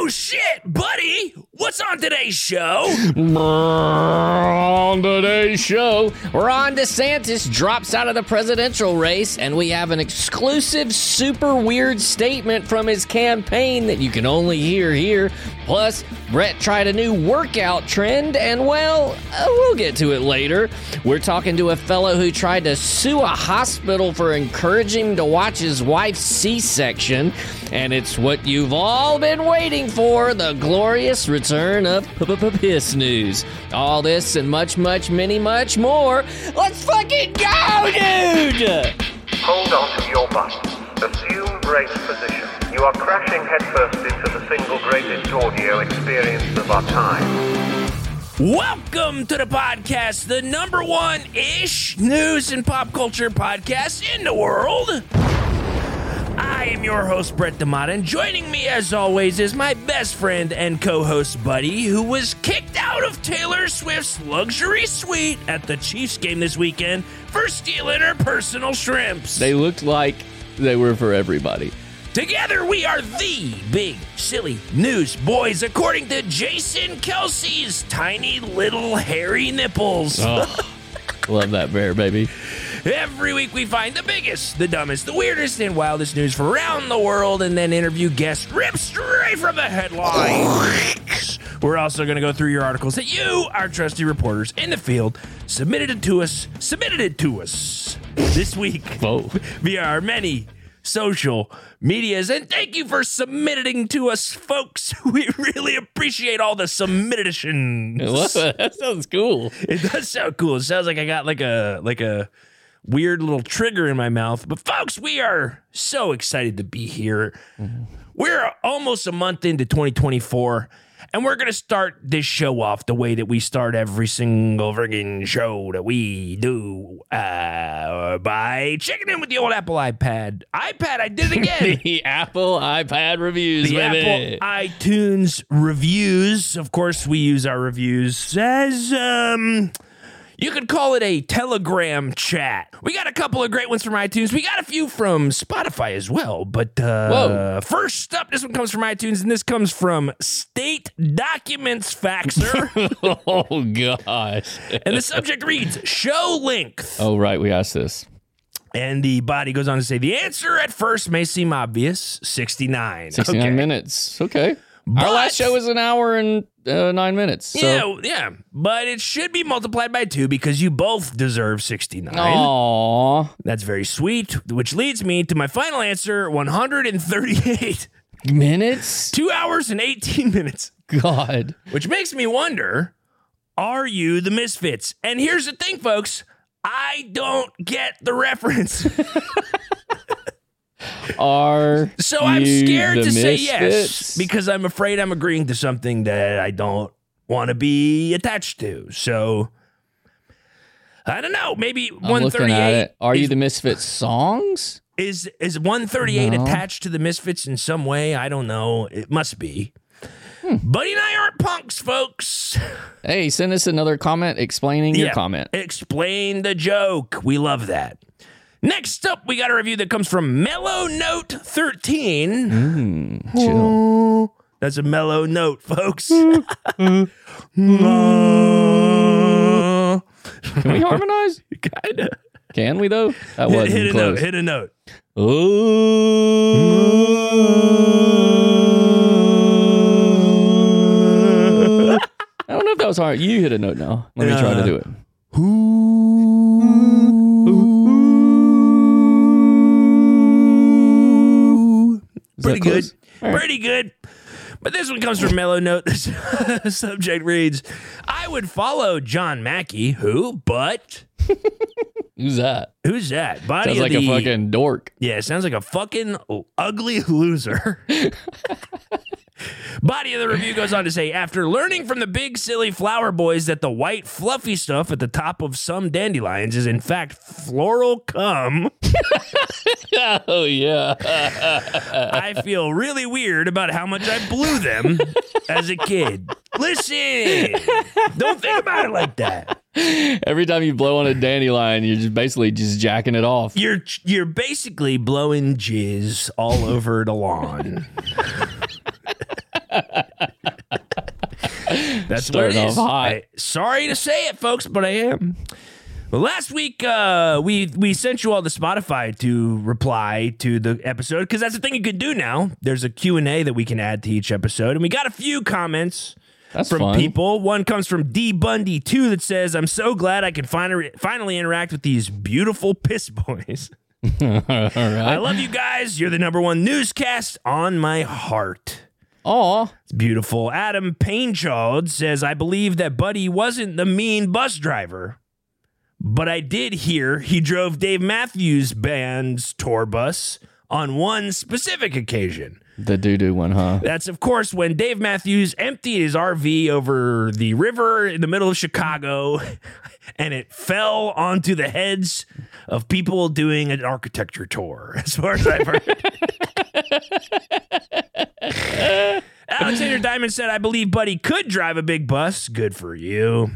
Oh shit, buddy! What's on today's show? On today's show, Ron DeSantis drops out of the presidential race, and we have an exclusive, super weird statement from his campaign that you can only hear here. Plus, Brett tried a new workout trend, and well, uh, we'll get to it later. We're talking to a fellow who tried to sue a hospital for encouraging him to watch his wife's C section, and it's what you've all been waiting for the glorious return of Piss News. All this and much, much, many, much more. Let's fucking go, dude! Hold on to your butts. Assume brace position. You are crashing headfirst into the single greatest audio experience of our time. Welcome to DePodcast, the number one ish news and pop culture podcast in the world. I am your host, Brett Demata, and joining me as always is my best friend and co host, Buddy, who was kicked out of Taylor Swift's luxury suite at the Chiefs game this weekend for stealing her personal shrimps. They looked like they were for everybody. Together, we are the big, silly news boys, according to Jason Kelce's tiny little hairy nipples. Oh, love that bear, baby. Every week, we find the biggest, the dumbest, the weirdest, and wildest news from around the world and then interview guests ripped straight from the headlines. We're also going to go through your articles that you, our trusty reporters in the field, submitted it to us, submitted it to us this week Whoa. via our many social medias. And thank you for submitting to us, folks. We really appreciate all the submissions. that sounds cool. It does sound cool. It sounds like I got like a like a weird little trigger in my mouth. But folks, we are so excited to be here. We're almost a month into 2024. And we're gonna start this show off the way that we start every single friggin' show that we do uh, by checking in with the old Apple iPad. iPad, I did it again. the Apple iPad reviews, the baby. Apple iTunes reviews. Of course, we use our reviews as um you could call it a telegram chat. We got a couple of great ones from iTunes. We got a few from Spotify as well. But uh Whoa. first up, this one comes from iTunes, and this comes from State Documents Faxer. oh gosh. and the subject reads show length. Oh right, we asked this. And the body goes on to say the answer at first may seem obvious 69. 69 Okay. minutes. Okay. But- Our last show was an hour and uh, nine minutes. So. Yeah, yeah, but it should be multiplied by two because you both deserve 69. Aww. That's very sweet, which leads me to my final answer 138. Minutes? Two hours and 18 minutes, God. which makes me wonder are you the misfits? And here's the thing, folks I don't get the reference. Are So I'm scared to say yes because I'm afraid I'm agreeing to something that I don't want to be attached to. So I don't know. Maybe I'm 138 at it. Are you the Misfits songs? is is 138 No. attached to the Misfits in some way? I don't know. It must be. Hmm. Buddy and I aren't punks, folks. Hey, send us another comment explaining your comment. Explain the joke. We love that. Next up, we got a review that comes from Mellow Note 13. Mm, chill. That's a mellow note, folks. Can we harmonize? Kinda. Can we though? That Hit, wasn't hit a close. note. Hit a note. Ooh. I don't know if that was hard. You hit a note now. Let me try to Uh, do it. Is Pretty good. right. Pretty good. But this one comes from Mellow Note. The subject reads I would follow John Mackey, who, but Who's that? who's that? Body Sounds like the, a fucking dork. Yeah, sounds like a fucking ugly loser. Body of the review goes on to say after learning from the big silly flower boys that the white fluffy stuff at the top of some dandelions is in fact floral cum, Oh yeah. I feel really weird about how much I blew them as a kid. Listen, don't think about it like that. Every time you blow on a dandelion, you're just basically just jacking it off. You're you're basically blowing jizz all over the lawn. That's what it Starting off is. hot. I- sorry to say it, folks, but I am. Well, last week uh, we we sent you all the Spotify to reply to the episode because that's the thing you can do now. There's a Q and A that we can add to each episode, and we got a few comments That's from fun. people. One comes from D Bundy two that says, "I'm so glad I can finally finally interact with these beautiful piss boys. All I love you guys. You're the number one newscast on my heart." Aw. It's beautiful. Adam Painchild says, I believe that Buddy wasn't the mean bus driver, but I did hear he drove Dave Matthews Band's tour bus on one specific occasion. The doo doo one, huh? That's, of course, when Dave Matthews emptied his RV over the river in the middle of Chicago and it fell onto the heads of people doing an architecture tour, as far as I've heard. Alexander Diamond said, I believe Buddy could drive a big bus. Good for you.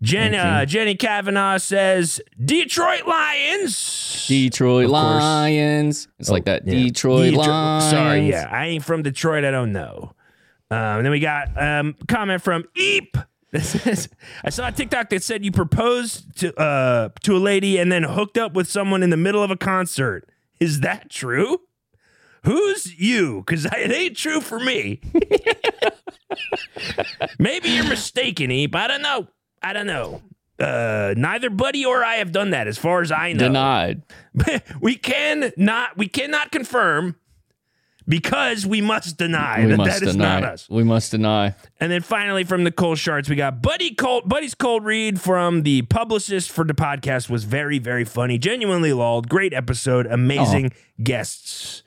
Jen, uh, Jenny Kavanaugh says, Detroit Lions. Detroit. Lions. It's like that Yeah. Detroit Detro- Lions. Sorry, yeah. I ain't from Detroit. I don't know. Um, and then we got um, comment from Eep. This is, I saw a TikTok that said you proposed to uh, to a lady and then hooked up with someone in the middle of a concert. Is that true? Who's you? Because it ain't true for me. Maybe you're mistaken, Eep. I don't know. I don't know. Uh, neither Buddy or I have done that, as far as I know Denied. we can not we cannot confirm because we must deny We that must that is deny. not us. We must deny. And then finally from the cold shards, we got Buddy Cold Buddy's cold read from the publicist for the podcast was very, very funny. Genuinely lulled. Great episode. Amazing guests.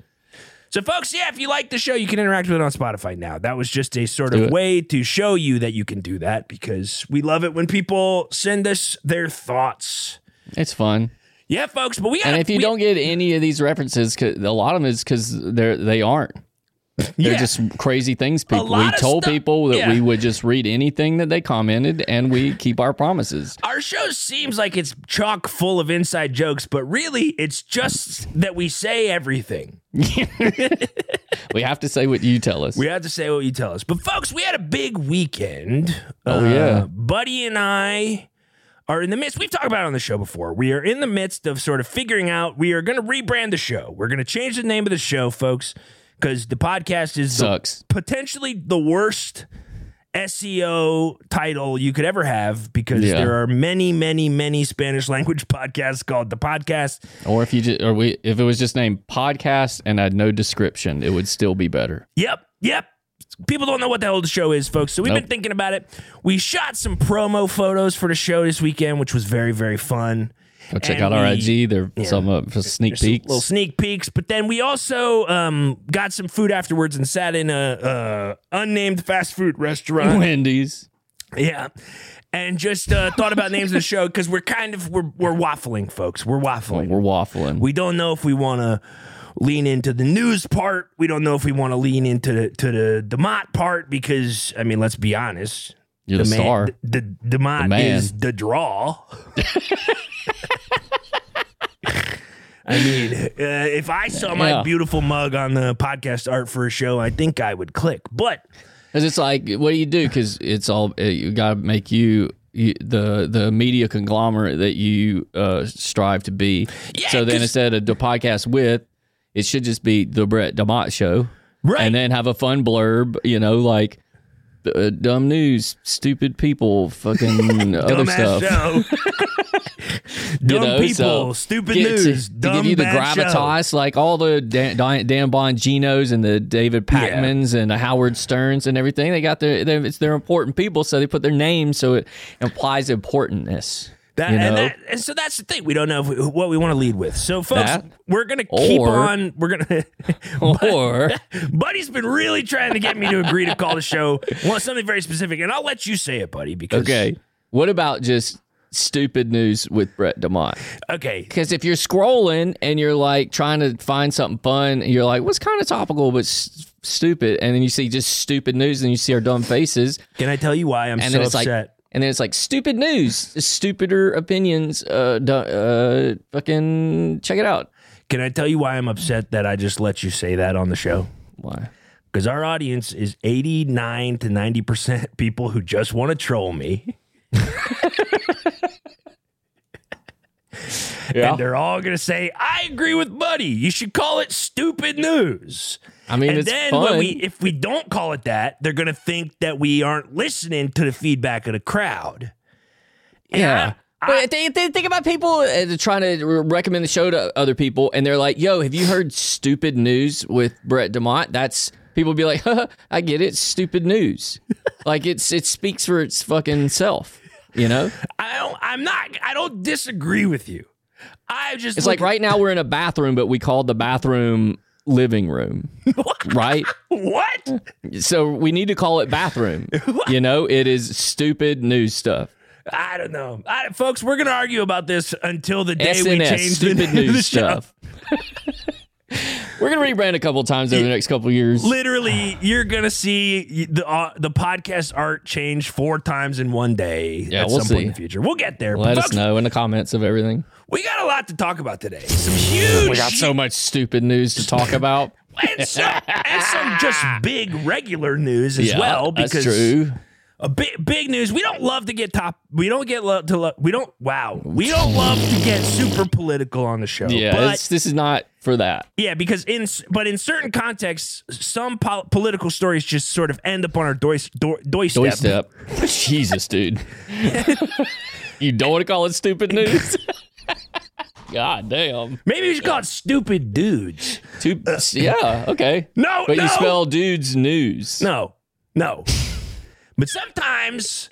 So, folks, yeah, if you like the show, you can interact with it on Spotify now. That was just a sort of way to show you that you can do that because we love it when people send us their thoughts. It's fun. Yeah, folks, but we got And if you don't get any of these references, a lot of them is because they're they aren't. They're Yeah. just crazy things. People. We told stuff- people that yeah. we would just read anything that they commented, and we keep our promises. Our show seems like it's chock full of inside jokes, but really it's just that we say everything. We have to say what you tell us. We have to say what you tell us. But folks, we had a big weekend. Oh, Uh, yeah. Buddy and I are in the midst. We've talked about it on the show before. We are in the midst of sort of figuring out. We are going to rebrand the show. We're going to change the name of the show, folks, because DePodcast is the- potentially the worst SEO title you could ever have because Yeah. there are many, many, many Spanish language podcasts called DePodcast. Or if you just, or we, if it was just named podcast and had no description, it would still be better. Yep, yep. People don't know what the hell the show is, folks. So we've been thinking about it. We shot some promo photos for the show this weekend, which was very, very fun. Go check And out our IG. There, some uh, for sneak There's peeks. little sneak peeks, but then we also um, got some food afterwards and sat in a, a unnamed fast food restaurant. Wendy's. yeah, and just uh, thought about names of the show because we're kind of we're we're waffling, folks. We're waffling. We're waffling. We don't know if we want to lean into the news part. We don't know if we want to lean into the, to the Demott part because I mean, let's be honest. You're the, man, star. The, the The man. is the draw. I mean, uh, if I saw my Yeah. beautiful mug on the podcast art for a show, I think I would click. But Because it's like, what do you do? Because it's all uh, you got to make you, you the the media conglomerate that you uh, strive to be. Yeah, so then instead of DePodcast with, it should just be the Brett Demott show, right, and then have a fun blurb. You know, like uh, dumb news, stupid people, fucking other stuff. Dumb know, people, so stupid to- news, to, dumb give you the bad show. gravitas, like all the Dan, Dan, Bonginos and the David Pakmans and the Howard Sterns and everything. They got their, they it's their important people, so they put their names, so it implies importantness. That, you know, and, that, and so that's the thing. We don't know if we, what we want to lead with. So, folks, That, we're gonna keep or- on. We're gonna. or Buddy's been really trying to get me to agree to call the show. Want something very specific, and I'll let you say it, buddy. Because okay, what about just stupid news with Brett Demott? okay. Because if you're scrolling and you're like trying to find something fun, and you're like, what's kind of topical but s- stupid, and then you see just stupid news, and you see our dumb faces. Can I tell you why I'm and so upset? like and then it's like stupid news stupider opinions uh, du- uh fucking check it out Can I tell you why I'm upset that I just let you say that on the show? why because our audience is 89 to 90% people who just want to troll me. Yeah. And they're all going to say, I agree with Buddy. You should call it stupid news. I mean, and it's then fun. when we if we don't call it that, they're going to think that we aren't listening to the feedback of the crowd. And Yeah. I- but think, think, think about people uh, trying to recommend the show to other people, and they're like, "Yo, have you heard stupid news with Brett Demott?" That's people be like, "I get it, stupid news." like it's it speaks for its fucking self, you know. I don't I'm not I don't disagree with you. I just It's like look- right now we're in a bathroom, but we called the bathroom living room, right? what? So we need to call it bathroom. You know, it is stupid news stuff. I don't know. I, folks, we're going to argue about this until the day we change stupid the, the news show. stuff. We're gonna rebrand a couple times over the next couple years. Literally, you're gonna see the uh, the podcast art change four times in one day Yeah, at we'll some point in the future. We'll get there. Let but us folks, know in the comments of everything. We got a lot to talk about today. Some huge, We got so much stupid news to talk about. and some, and some just big regular news as yeah, well. Because that's true. a big big news. We don't love to get top. We don't get love to. Lo- we don't. Wow. We don't love to get super political on the show. Yeah, but this is not for that. Yeah, because in but in certain contexts, some pol- political stories just sort of end up on our doorstep. Doorstep. Jesus, dude. you don't want to call it stupid news? God damn. Maybe we called stupid dudes. Two, yeah, okay. No, But no, you spell dudes news. no, no. but sometimes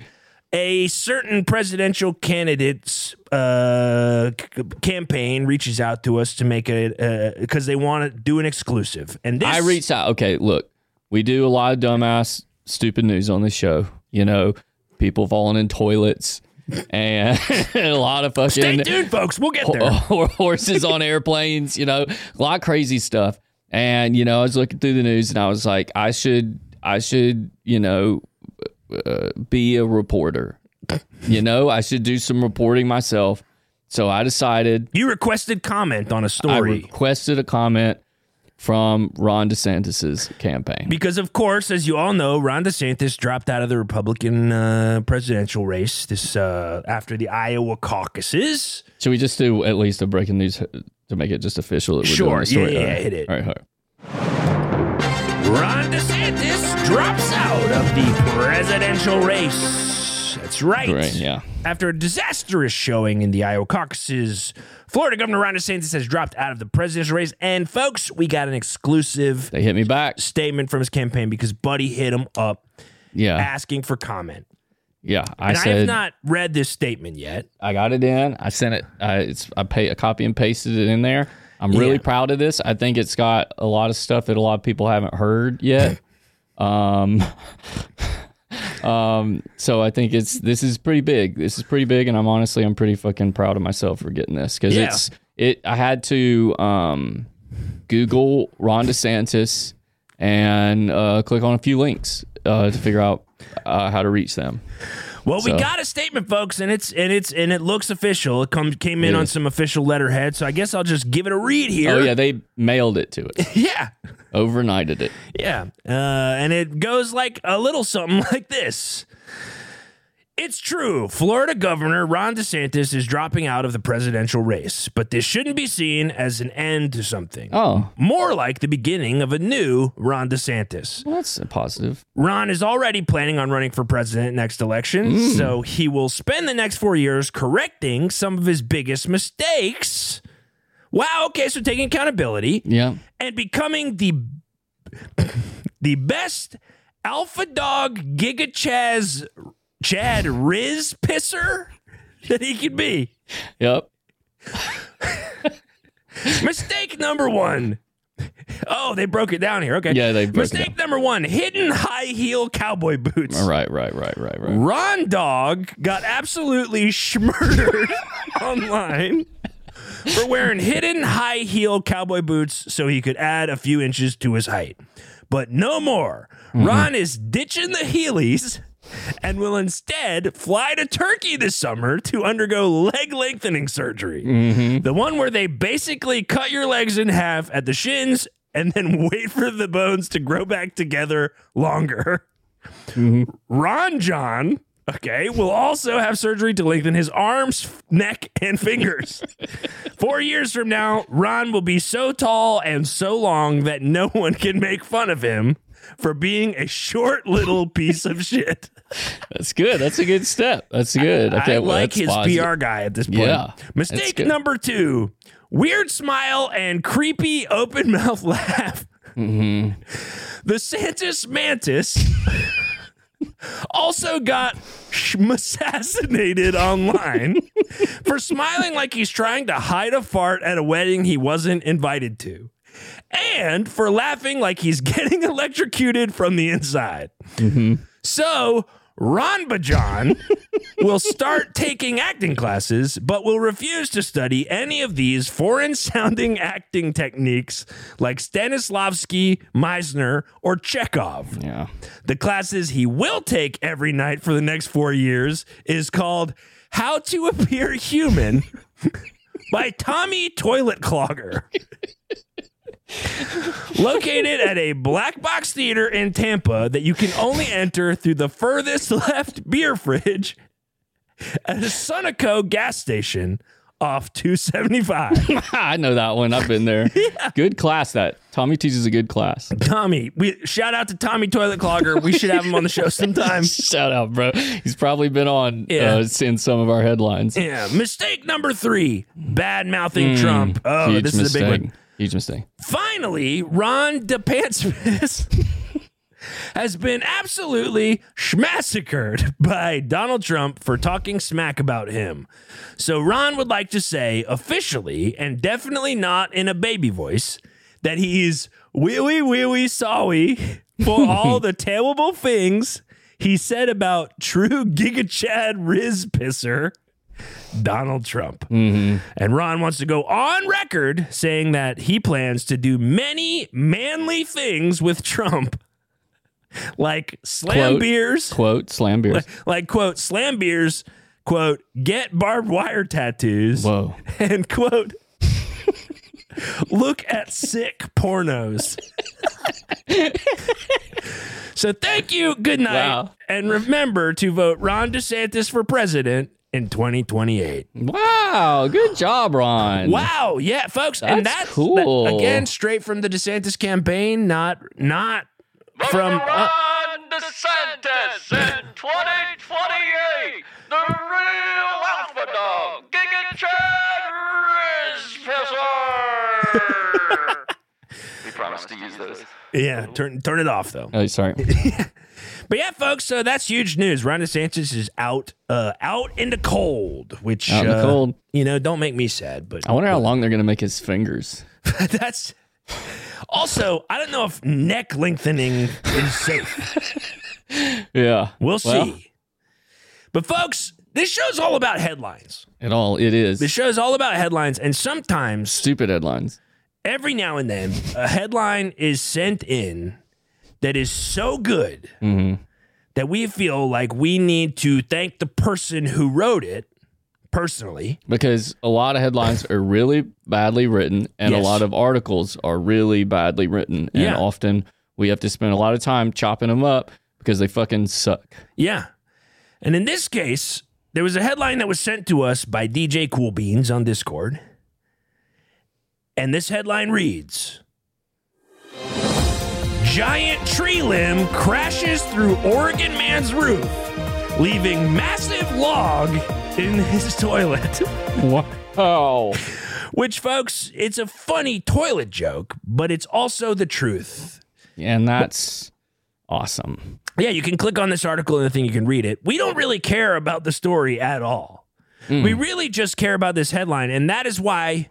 a certain presidential candidate's uh, c- campaign reaches out to us to make a because they want to do an exclusive. And this, I reached out. Okay, look, we do a lot of dumbass, stupid news on this show. You know, people falling in toilets and a lot of Stay fucking tuned, folks. We'll get there. or horses on airplanes, you know, a lot of crazy stuff. And you know, I was looking through the news and I was like, I should, I should, you know, uh, be a reporter. You know, I should do some reporting myself. So I decided You requested comment on a story. requested a comment from Ron DeSantis's campaign. Because of course, as you all know, Ron DeSantis dropped out of the Republican uh, presidential race this uh, after the Iowa caucuses. Should we just do at least a breaking news to make it just official? That we're Sure. Doing story? Yeah, yeah, right. hit it. All right, all right. Ron DeSantis drops out of the presidential race. That's right. Great, yeah. After a disastrous showing in the Iowa caucuses, Florida Governor Ron DeSantis has dropped out of the presidential race. And folks, we got an exclusive They hit me back. statement from his campaign because Buddy hit him up Yeah, asking for comment. yeah. I And I, said have not read this statement yet. I got it in. I sent it. I, it's I pay I copy and pasted it in there. I'm really Yeah. proud of this. I think it's got a lot of stuff that a lot of people haven't heard yet. um, um. So I think it's this is pretty big. This is pretty big, and I'm honestly I'm pretty fucking proud of myself for getting this because Yeah. it's it. I had to um, Google Ron DeSantis and uh, click on a few links uh, to figure out uh, how to reach them. Well, we got a statement, folks, and it's and it's and it looks official. It comes came in Yeah. on some official letterhead, so I guess I'll just give it a read here. Oh yeah, they mailed it to it, yeah, overnighted it. yeah. Uh, and it goes like a little something like this. It's true. Florida Governor Ron DeSantis is dropping out of the presidential race, but this shouldn't be seen as an end to something. Oh, More like the beginning of a new Ron DeSantis. well, that's a positive. Ron is already planning on running for president next election, mm. so he will spend the next four years correcting some of his biggest mistakes. Wow, okay, so taking accountability Yeah. and becoming the the best alpha dog giga chaz Chad Riz pisser that he could be. Yep. Mistake number one. Oh, they broke it down here. Okay. Yeah, they broke it Mistake number one: hidden high heel cowboy boots. Right, right, right, right, right. Ron Dog got absolutely schmurdered online for wearing hidden high heel cowboy boots so he could add a few inches to his height. But no more. Mm-hmm. Ron is ditching the Heelys and will instead fly to Turkey this summer to undergo leg lengthening surgery. Mm-hmm. The one where they basically cut your legs in half at the shins and then wait for the bones to grow back together longer. Mm-hmm. Ron John, okay, will also have surgery to lengthen his arms, neck, and fingers. Four years from now, Ron will be so tall and so long that no one can make fun of him for being a short little piece of shit. That's good. That's a good step. That's good. Okay, I well, like his positive. PR guy at this point. Yeah, Mistake number two weird smile and creepy open mouth laugh. Mm-hmm. DeSantis Mantis also got assassinated online for smiling like he's trying to hide a fart at a wedding he wasn't invited to. And for laughing like he's getting electrocuted from the inside. So Ron Bajan will start taking acting classes, but will refuse to study any of these foreign sounding acting techniques like Stanislavski, Meisner, or Chekhov. Yeah. The classes he will take every night for the next four years is called How to Appear Human by Tommy Toilet Clogger. Located at a black box theater in Tampa that you can only enter through the furthest left beer fridge at a Sunoco gas station off 275. I know that one. I've been there. Good class. That Tommy teaches a good class. Tommy, we shout out to Tommy Toilet Clogger. We should have him on the show sometime. Shout out, bro. He's probably been on Yeah. uh, in some of our headlines. Yeah. Mistake number three bad mouthing Trump. Oh, this is a big one. Huge mistake. Finally, Ron DePantsmith has been absolutely massacred by Donald Trump for talking smack about him. So Ron would like to say officially and definitely not in a baby voice that he's wee wee wee wee sorry for all the terrible things he said about true Giga Chad Riz pisser Donald Trump. Mm-hmm. And Ron wants to go on record saying that he plans to do many manly things with Trump, like slam Quote. beers, Quote, slam beers. like, quote, slam beers, quote, get barbed wire tattoos, Whoa. and quote, look at sick pornos. so thank you. Good night. Wow. And remember to vote Ron DeSantis for president in 2028. Wow. Good job, Ron. Wow, yeah, folks, and That's that's cool. that- again straight from the DeSantis campaign, not not from. uh, Ron DeSantis in 2028, the real alpha dog, Giga Chad Pisser. we promise to use those. yeah, turn turn it off though. Oh, sorry. But yeah, folks, so that's huge news. Ron DeSantis is out, uh, out in the cold, which Out in the uh, cold. You know, don't make me sad, but I wonder how long they're going to make his fingers. that's. Also, I don't know if neck lengthening is safe. Yeah. We'll Well, see. But folks, this show's all about headlines. It all, it is. This show's all about headlines, and sometimes Stupid headlines. every now and then a headline is sent in that is so good mm-hmm. that we feel like we need to thank the person who wrote it personally. Because a lot of headlines are really badly written, and Yes. a lot of articles are really badly written. And Yeah. often we have to spend a lot of time chopping them up because they fucking suck. Yeah. And in this case, there was a headline that was sent to us by DJ Cool Beans on Discord. And this headline reads Giant tree limb crashes through Oregon man's roof, leaving massive log in his toilet. Wow. Which, folks, it's a funny toilet joke, but it's also the truth. And that's awesome. Yeah, you can click on this article and the thing you can read it. We don't really care about the story at all. We hmm. really just care about this headline, and that is why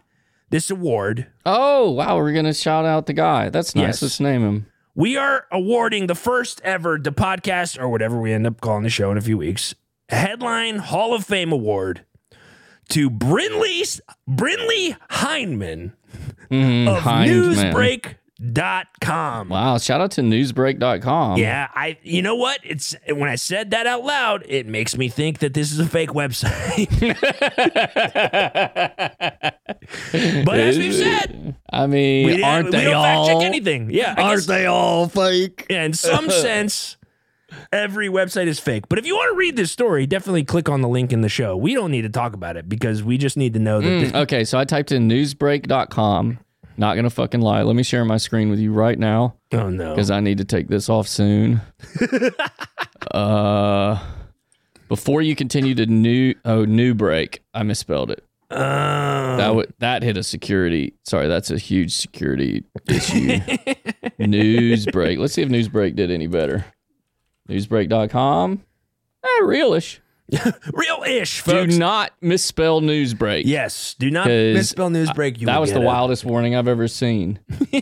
this award Oh, wow. We're going to shout out the guy. That's nice. Yes. Let's name him. We are awarding the first ever DePodcast or whatever we end up calling the show in a few weeks headline Hall of Fame award to Brinley Brinley Heineman Mhm, of Heinz man. newsbreak.com. Wow, shout out to newsbreak.com. Yeah, I you know what? It's when I said that out loud, it makes me think that this is a fake website. but as we've said, I mean, we, aren't we they don't all? fact check anything. Yeah, Aren't guess- they all fake? yeah, in some sense, every website is fake. But if you want to read this story, definitely click on the link in the show. We don't need to talk about it because we just need to know that. Mm, this- okay, so I typed in newsbreak.com. Not gonna fucking lie. Let me share my screen with you right now oh no! because I need to take this off soon. uh, before you continue to new oh new break, I misspelled it. Uh, That would that hit a security. Sorry, that's a huge security issue. Newsbreak. Let's see if Newsbreak did any better. Newsbreak.com. Eh, realish. real-ish, folks. Do not misspell Newsbreak. yes, do not misspell newsbreak. You that was the a- wildest warning I've ever seen.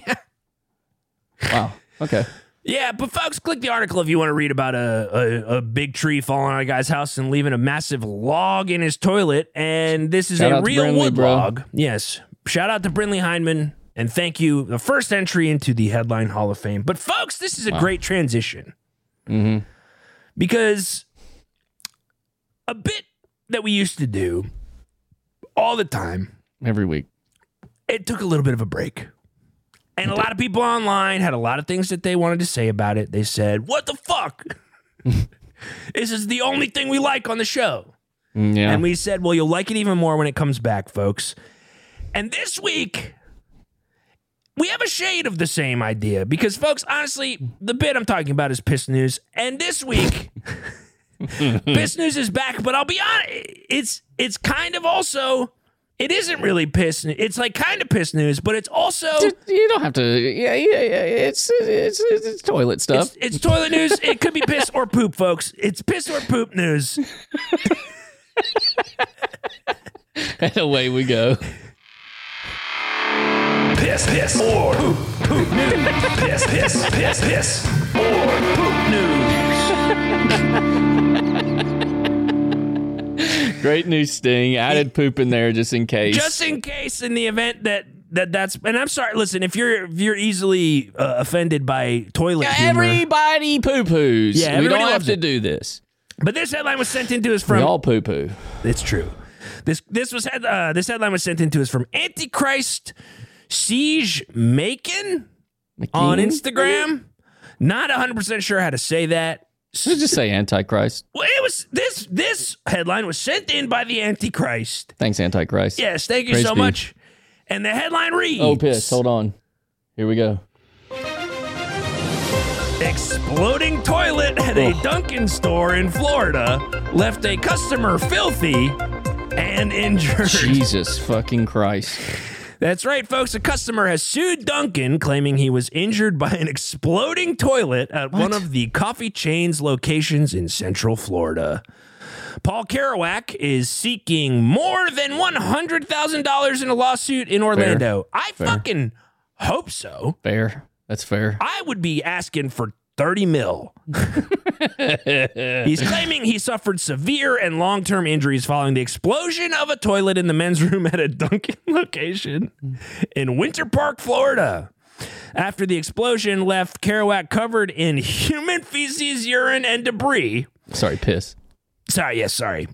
Wow. Okay. Yeah, but folks, click the article if you want to read about a, a, a big tree falling on a guy's house and leaving a massive log in his toilet. And this is Shout a real Brinley, wood bro. log. Yes. Shout out to Brinley Heineman. And thank you. The first entry into the Headline Hall of Fame. But folks, this is a great transition. Mm-hmm. Because a bit that we used to do all the time Every week. it took a little bit of a break. And a lot of people online had a lot of things that they wanted to say about it. They said, What the fuck? this is the only thing we like on the show. Mm, Yeah. And we said, Well, you'll like it even more when it comes back, folks. And this week, we have a shade of the same idea because, folks, honestly, the bit I'm talking about is piss news. And this week, piss news is back. But I'll be honest, it's it's kind of also. It isn't really piss. news. It's like kind of piss news, but it's also you don't have to. Yeah, yeah, yeah. It's it's it's, it's toilet stuff. it's, it's toilet news. It could be piss or poop, folks. It's piss or poop news. and away we go. Piss, piss, or poop, poop news. Piss, piss, piss, piss, or poop news. Great new sting. Added poop in there just in case. Just in case, in the event that that that's, and I'm sorry. Listen, if you're if you're easily uh, offended by toilet humor, Everybody poo poos. Yeah, we don't have to it. do this. but this headline was sent into us We from all poo poo. It's true. This this was head, uh, this headline was sent into us from Antichrist Siege Macon on Instagram. Not 100% sure how to say that. Let's just say Antichrist. Well, it was this this headline was sent in by the Antichrist. Thanks, Antichrist. Yes, thank you Praise so be. much. And the headline reads Oh, piss. Hold on. Here we go. Exploding toilet at a. Dunkin' store in Florida left a customer filthy and injured. Jesus fucking Christ. That's right, folks. A customer has sued Dunkin', claiming he was injured by an exploding toilet at one of the coffee chain's locations in Central Florida. Paul Kerouac is seeking more than $100,000 in a lawsuit in Orlando. I fucking hope so. Fair. That's fair. I would be asking for 30 mil. He's claiming he suffered severe and long term injuries following the explosion of a toilet in the men's room at a Dunkin' location in Winter Park, Florida. After the explosion left Kerouac covered in human feces, urine, and debris. Sorry, piss. Sorry, yes, sorry.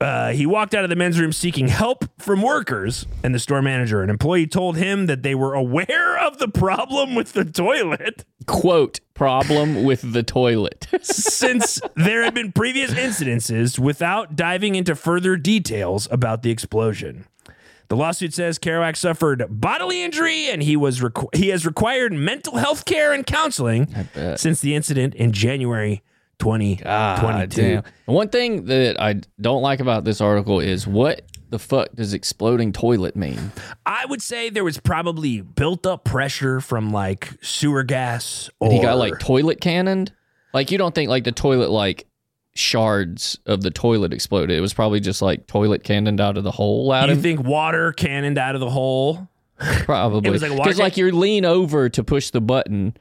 Uh, he walked out of the men's room seeking help from workers, and the store manager, an employee, told him that they were aware of the problem with the toilet. Quote, problem with the toilet. since there had been previous incidences without diving into further details about the explosion. The lawsuit says Kerouac suffered bodily injury and he was requ- he has required mental health care and counseling since the incident in January 2022. God damn. One thing that I don't like about this article is what the fuck does exploding toilet mean? I would say there was probably built up pressure from like sewer gas or he got like toilet cannoned? Like you don't think like the toilet like shards of the toilet exploded. It was probably just like toilet cannoned out of the hole out you of think water cannoned out of the hole? probably. It was like Because like you lean over to push the button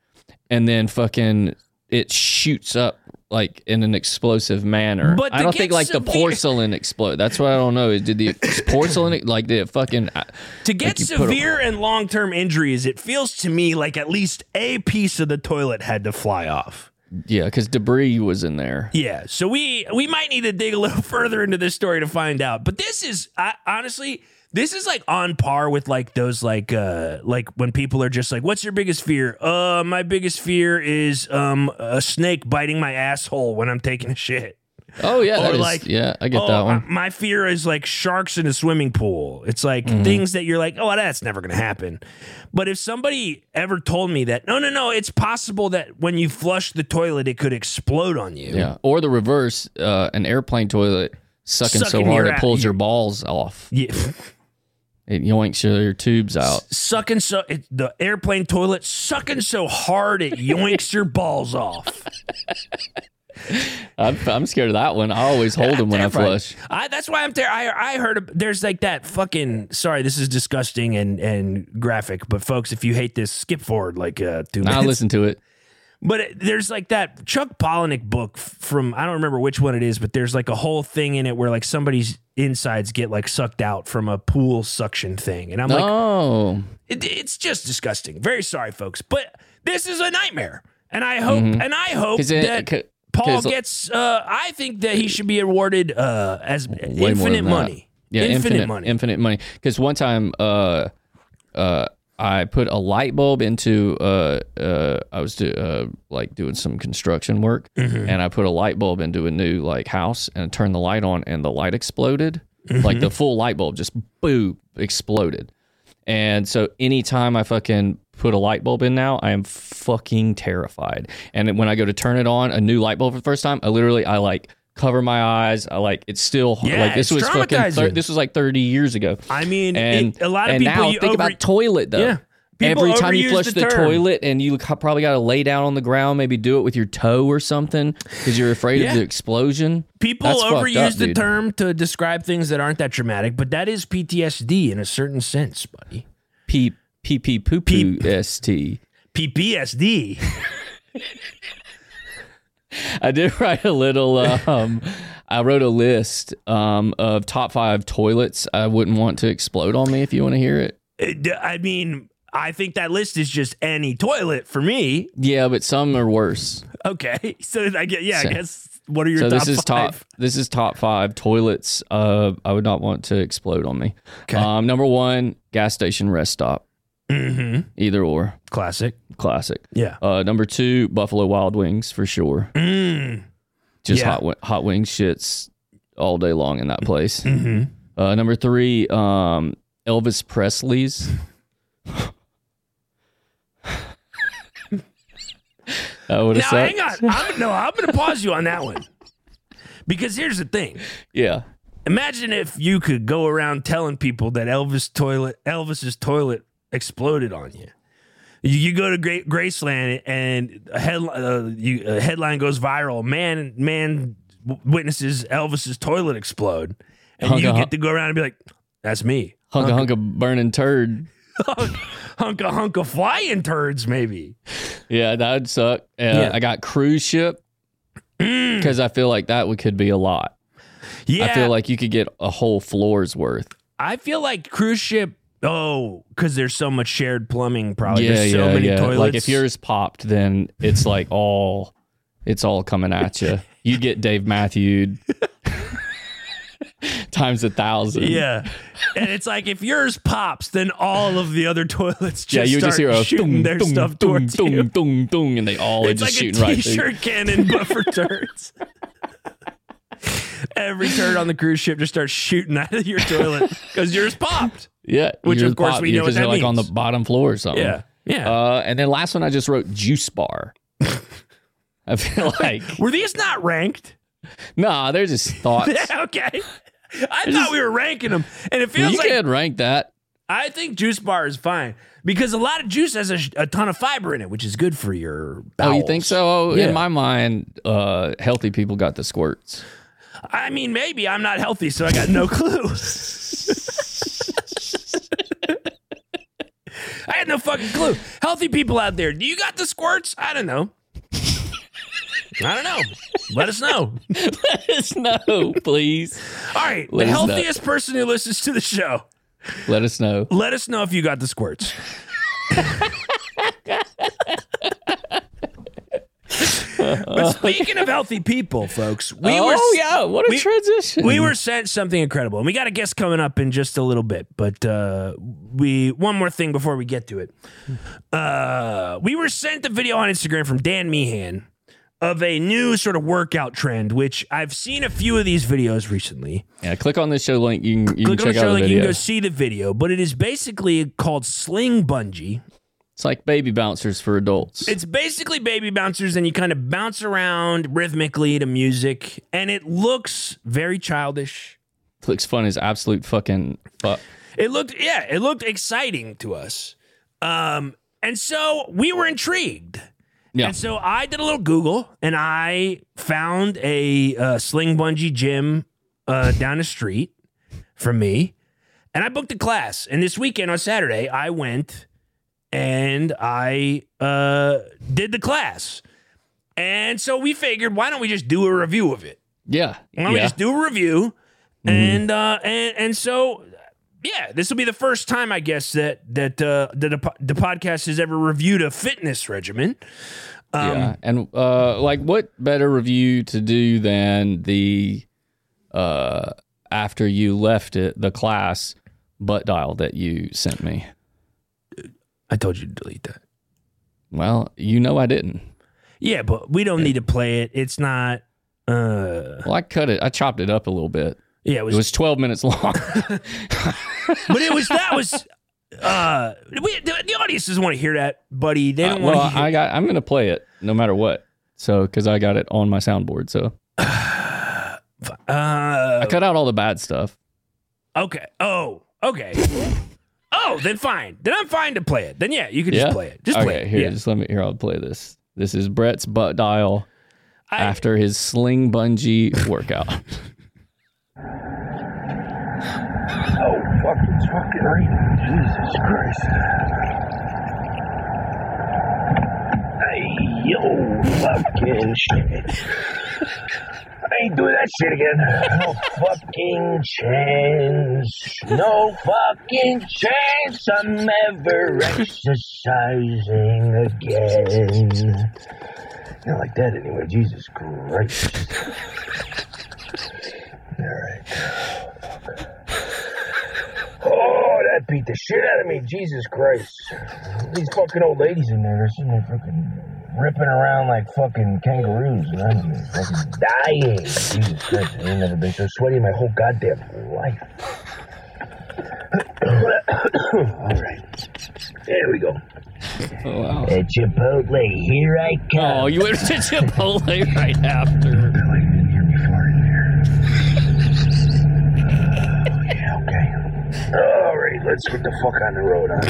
and then fucking it shoots up like in an explosive manner. But I don't think like the porcelain explode. That's what I don't know. Did the porcelain like did it fucking uh, To get Like severe and long term injuries, it feels to me like at least a piece of the toilet had to fly off. yeah? Because debris was in there. Yeah, so we we might need to dig a little further into this story to find out. But this is I, honestly, this is like on par with like those like uh like when people are just like, "What's your biggest fear?" Uh, my biggest fear is um a snake biting my asshole when I'm taking a shit. Oh yeah, Or is- like, yeah, I get oh, that one. My fear is like sharks in a swimming pool. It's like Mm-hmm. things that you're like, oh, that's never going to happen. But if somebody ever told me that, no, no, no, it's possible that when you flush the toilet, it could explode on you. yeah, or the reverse, uh, an airplane toilet sucking, so hard it pulls your balls off. Yeah. It yoinks your tubes out. sucking so it, the airplane toilet sucking so hard it yoinks your balls off. I'm, I'm scared of that one. I always hold them when I flush. I, that's why I'm there. I I heard there's like that fucking. Sorry, this is disgusting and and graphic. But folks, if you hate this, skip forward like uh, two Now minutes. listen to it. But there's like that Chuck Palahniuk book from I don't remember which one it is, but there's like a whole thing in it where like somebody's insides get like sucked out from a pool suction thing, and I'm like, oh, it, it's just disgusting. Very sorry, folks, but this is a nightmare, and I hope and I hope it- that c- Paul gets. Uh, I think that he should be awarded uh, as infinite that. money. Yeah, infinite, money. Infinite money. Because one time, uh, uh, I put a light bulb into uh, uh, I was do, uh, like doing some construction work, Mm-hmm. and I put a light bulb into a new like house, and I turned the light on, and the light exploded. Mm-hmm. Like the full light bulb just boom exploded. And so anytime I fucking put a light bulb in now, I am fucking terrified. And when I go to turn it on, a new light bulb for the first time, I literally I like cover my eyes. I like it's still Yeah, like this was fucking thir- this was like 30 years ago. I mean, And it, a lot of and people now you think over, about toilet though. Yeah. People Every time you flush the the, toilet and you probably got to lay down on the ground, maybe do it with your toe or something because you're afraid Yeah. of the explosion. People That's overuse up, the dude. term to describe things that aren't that dramatic, but that is PTSD in a certain sense, buddy. P P P poo poo S T. PPSD. I did write a little. Um, I wrote a list um, of top five toilets I wouldn't want to explode on me. If you want to hear it, It- I mean, I think that list is just any toilet for me. yeah, but some are worse. Okay, so I get yeah. So- I guess what are your so top this is five? top. This is top five toilets. Uh, I would not want to explode on me. Okay. Um, number one, gas station rest stop. Mm-hmm. Either or, Classic. Classic. Yeah. Uh, number two, Buffalo Wild Wings for sure. Mm. Just Yeah. hot hot wings shits all day long in that place. Mm-hmm. Uh, number three, um, Elvis Presley's. that would Now hang on. I'm, no, I'm going to pause you on that one because here's the thing. Yeah. Imagine if you could go around telling people that Elvis toilet, Elvis's toilet exploded on you. You, you go to Great Graceland and a, head, uh, you, a headline goes viral. Man, man w- witnesses Elvis's toilet explode, and Hunka you get to go around and be like, "That's me." Hunka hunka burning turd. hunka hunka flying turds, maybe. Yeah, that would suck. Uh, Yeah. I got cruise ship because I feel like that would, could be a lot. Yeah, I feel like you could get a whole floor's worth. I feel like cruise ship. Oh, because there's so much shared plumbing. Probably yeah, there's so yeah, many yeah. toilets. Like if yours popped, then it's like all, it's all coming at you. You get Dave Matthewed times a thousand. Yeah. And it's like if yours pops, then all of the other toilets just yeah. You start just hear a shooting dong, their dong, stuff towards you. dong, dong, and they all are It's just like a shooting right through. t-shirt cannon, but for turds. Every turd on the cruise ship just starts shooting out of your toilet because yours popped. Yeah, Which, of course, we know what they're that like on the bottom floor or something. Yeah. Yeah. Uh, and then last one I just wrote juice bar. I feel like Were these not ranked? nah, they're just thoughts. Yeah, okay. I thought we were ranking them. And it feels you like can rank that. I think juice bar is fine because a lot of juice has a, a ton of fiber in it, which is good for your Oh, you think so? Oh, Yeah. in my mind, uh, healthy people got the squirts. I mean, maybe I'm not healthy, so I got no clue. I had no fucking clue. Healthy people out there, do you got the squirts? I don't know. I don't know. Let us know. Let us know, please. All right, Let the us know. healthiest person who listens to the show. Let us know. Let us know if you got the squirts. but speaking of healthy people, folks, we oh were yeah, what a we- transition. we were sent something incredible, and we got a guest coming up in just a little bit. But uh, we one more thing before we get to it. Uh, we were sent a video on Instagram from Dan Meehan of a new sort of workout trend, which I've seen a few of these videos recently. yeah. Click on the show link. You can you Click can on the show the link, you can go see the video. But it is basically called sling bungee. It's like baby bouncers for adults. It's basically baby bouncers, and you kind of bounce around rhythmically to music, and it looks very childish. looks fun as absolute fucking fuck. It looked, yeah, it looked exciting to us. Um, and so we were intrigued. Yeah. And so I did a little Google and I found a uh, sling bungee gym uh, down the street from me. And I booked a class. And this weekend on Saturday, I went and I uh, did the class. And so we figured, why don't we just do a review of it? Yeah. Why don't we just do a review? And uh, and and so yeah, this will be the first time I guess that that uh, that the, the podcast has ever reviewed a fitness regimen. Um, yeah. And uh like what better review to do than the uh after you left it the class butt dial that you sent me. I told you to delete that. Well, you know I didn't. Yeah, but we don't need to play it. It's not. Uh, Well, I cut it. I chopped it up a little bit. yeah, it was, It was 12 minutes long. but it was that was. Uh, we, the, the audience doesn't want to hear that, buddy. They Uh, don't want well, to hear. I got I'm going to play it no matter what. So cuz I got it on my soundboard. So uh, I cut out all the bad stuff. okay. Oh, okay. Oh, then fine. Then I'm fine to play it. Then yeah, you can yeah. just play it. Just okay, play it. here, Yeah. just let me here I'll play this. This is Brett's butt dial I- after his sling bungee workout. Oh, fuck, it's fucking raining. Jesus Christ. Hey, yo, fucking shit. I ain't doing that shit again. No fucking chance. No fucking chance I'm ever exercising again. Not like that anyway. Jesus Christ. Alright. Oh, that beat the shit out of me. Jesus Christ. These fucking old ladies in there, they're sitting there fucking ripping around like fucking kangaroos. And I'm fucking dying. Jesus Christ. I ain't never been so sweaty in my whole goddamn life. All right. There we go. Oh, wow. At Chipotle, here I come. Oh, you went to Chipotle right after. let's get the fuck on the road, huh?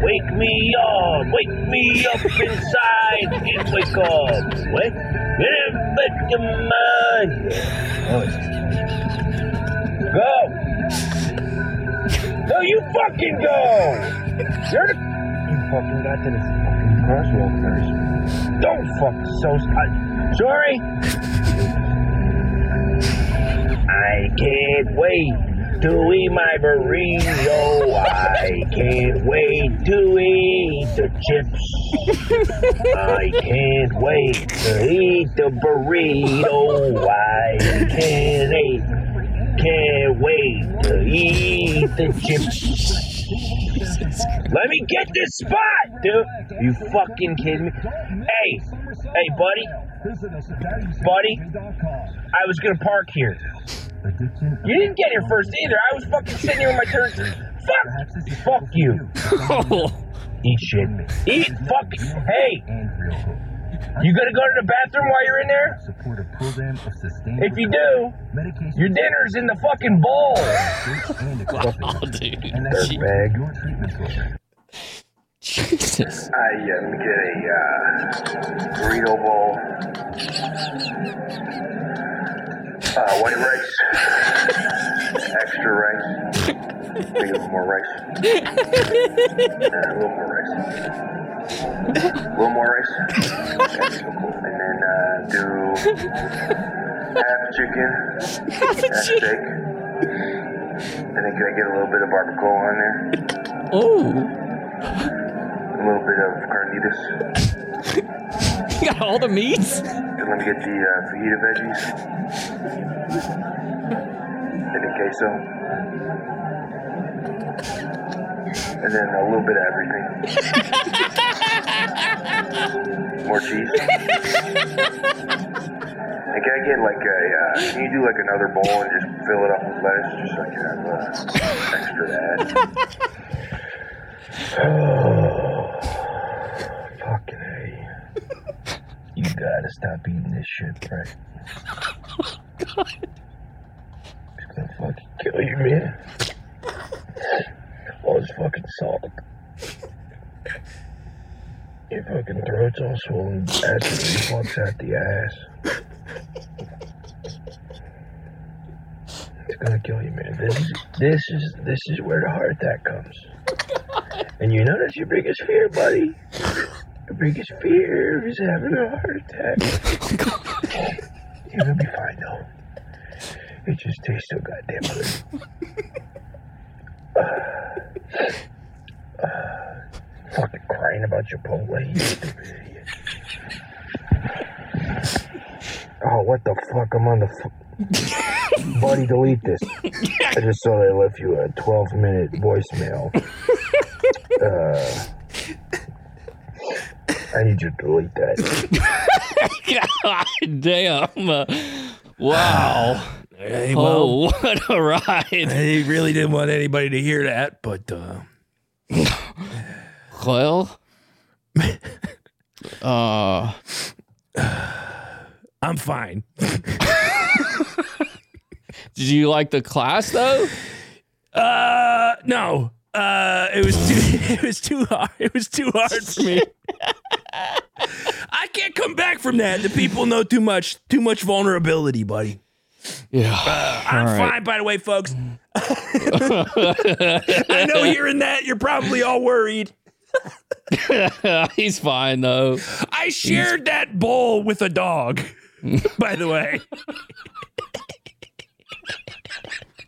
Wake me up, wake me up inside, and wake up. What? Get back to mine. Oh. Go. No, you fucking go. You're the. You fucking got to the fucking crosswalk first. Don't fuck so. I, sorry. I can't wait to eat my burrito. I can't wait to eat the chips. I can't wait to eat the burrito. I can't eat. Can't wait to eat the chips. Let me get this spot, dude. You fucking kidding me? Hey, hey, buddy, buddy. I was gonna park here. You didn't get here first either. I was fucking sitting here with my turn. Fuck, fuck you. Eat shit. Eat. Fuck. Hey, you gonna go to the bathroom while you're in there? support a program of sustained If you do, medication your dinner's in the fucking bowl. and equipment. Oh, dude. And that's Dirtbag. your treatment program. Jesus. I um, get a uh, burrito bowl. Uh, white rice, extra rice, maybe a little more rice, uh, a little more rice, a little more rice. And then uh do half chicken, half steak. And then can I get a little bit of barbacoa on there? Oh, A little bit of carnitas. Got all the meats? Let me get the uh, fajita veggies. And the queso. And then a little bit of everything. More cheese. And can I get like a, uh, can you do like another bowl and just fill it up with lettuce just so I can have uh, extra to add? Fucking A. You gotta stop eating this shit, Brett. It's gonna fucking kill you, man. All this fucking salt. Your fucking throat's all swollen. Acid reflux out the ass. It's gonna kill you, man. This is this is this is where the heart attack comes. And you know that's your biggest fear, buddy. Your biggest fear is having a heart attack. You're gonna be fine though. It just tastes so goddamn good. Uh, uh, fucking crying about Chipotle, you stupid idiot. Oh, what the fuck? I'm on the. F- Buddy, delete this. I just saw they left you a 12 minute voicemail. Uh, I need you to delete that. God damn. Uh, wow. Hey, Oh, what a ride. He really didn't want anybody to hear that, but uh, Well, uh, I'm fine. did you like the class though? Uh, no. Uh, it was too. It was too hard. It was too hard for me. I can't come back from that. The people know too much. Too much vulnerability, buddy. Yeah. I'm All right. fine, by the way, folks. I know hearing that you're probably all worried. He's fine though. I shared that bowl with a dog. by the way,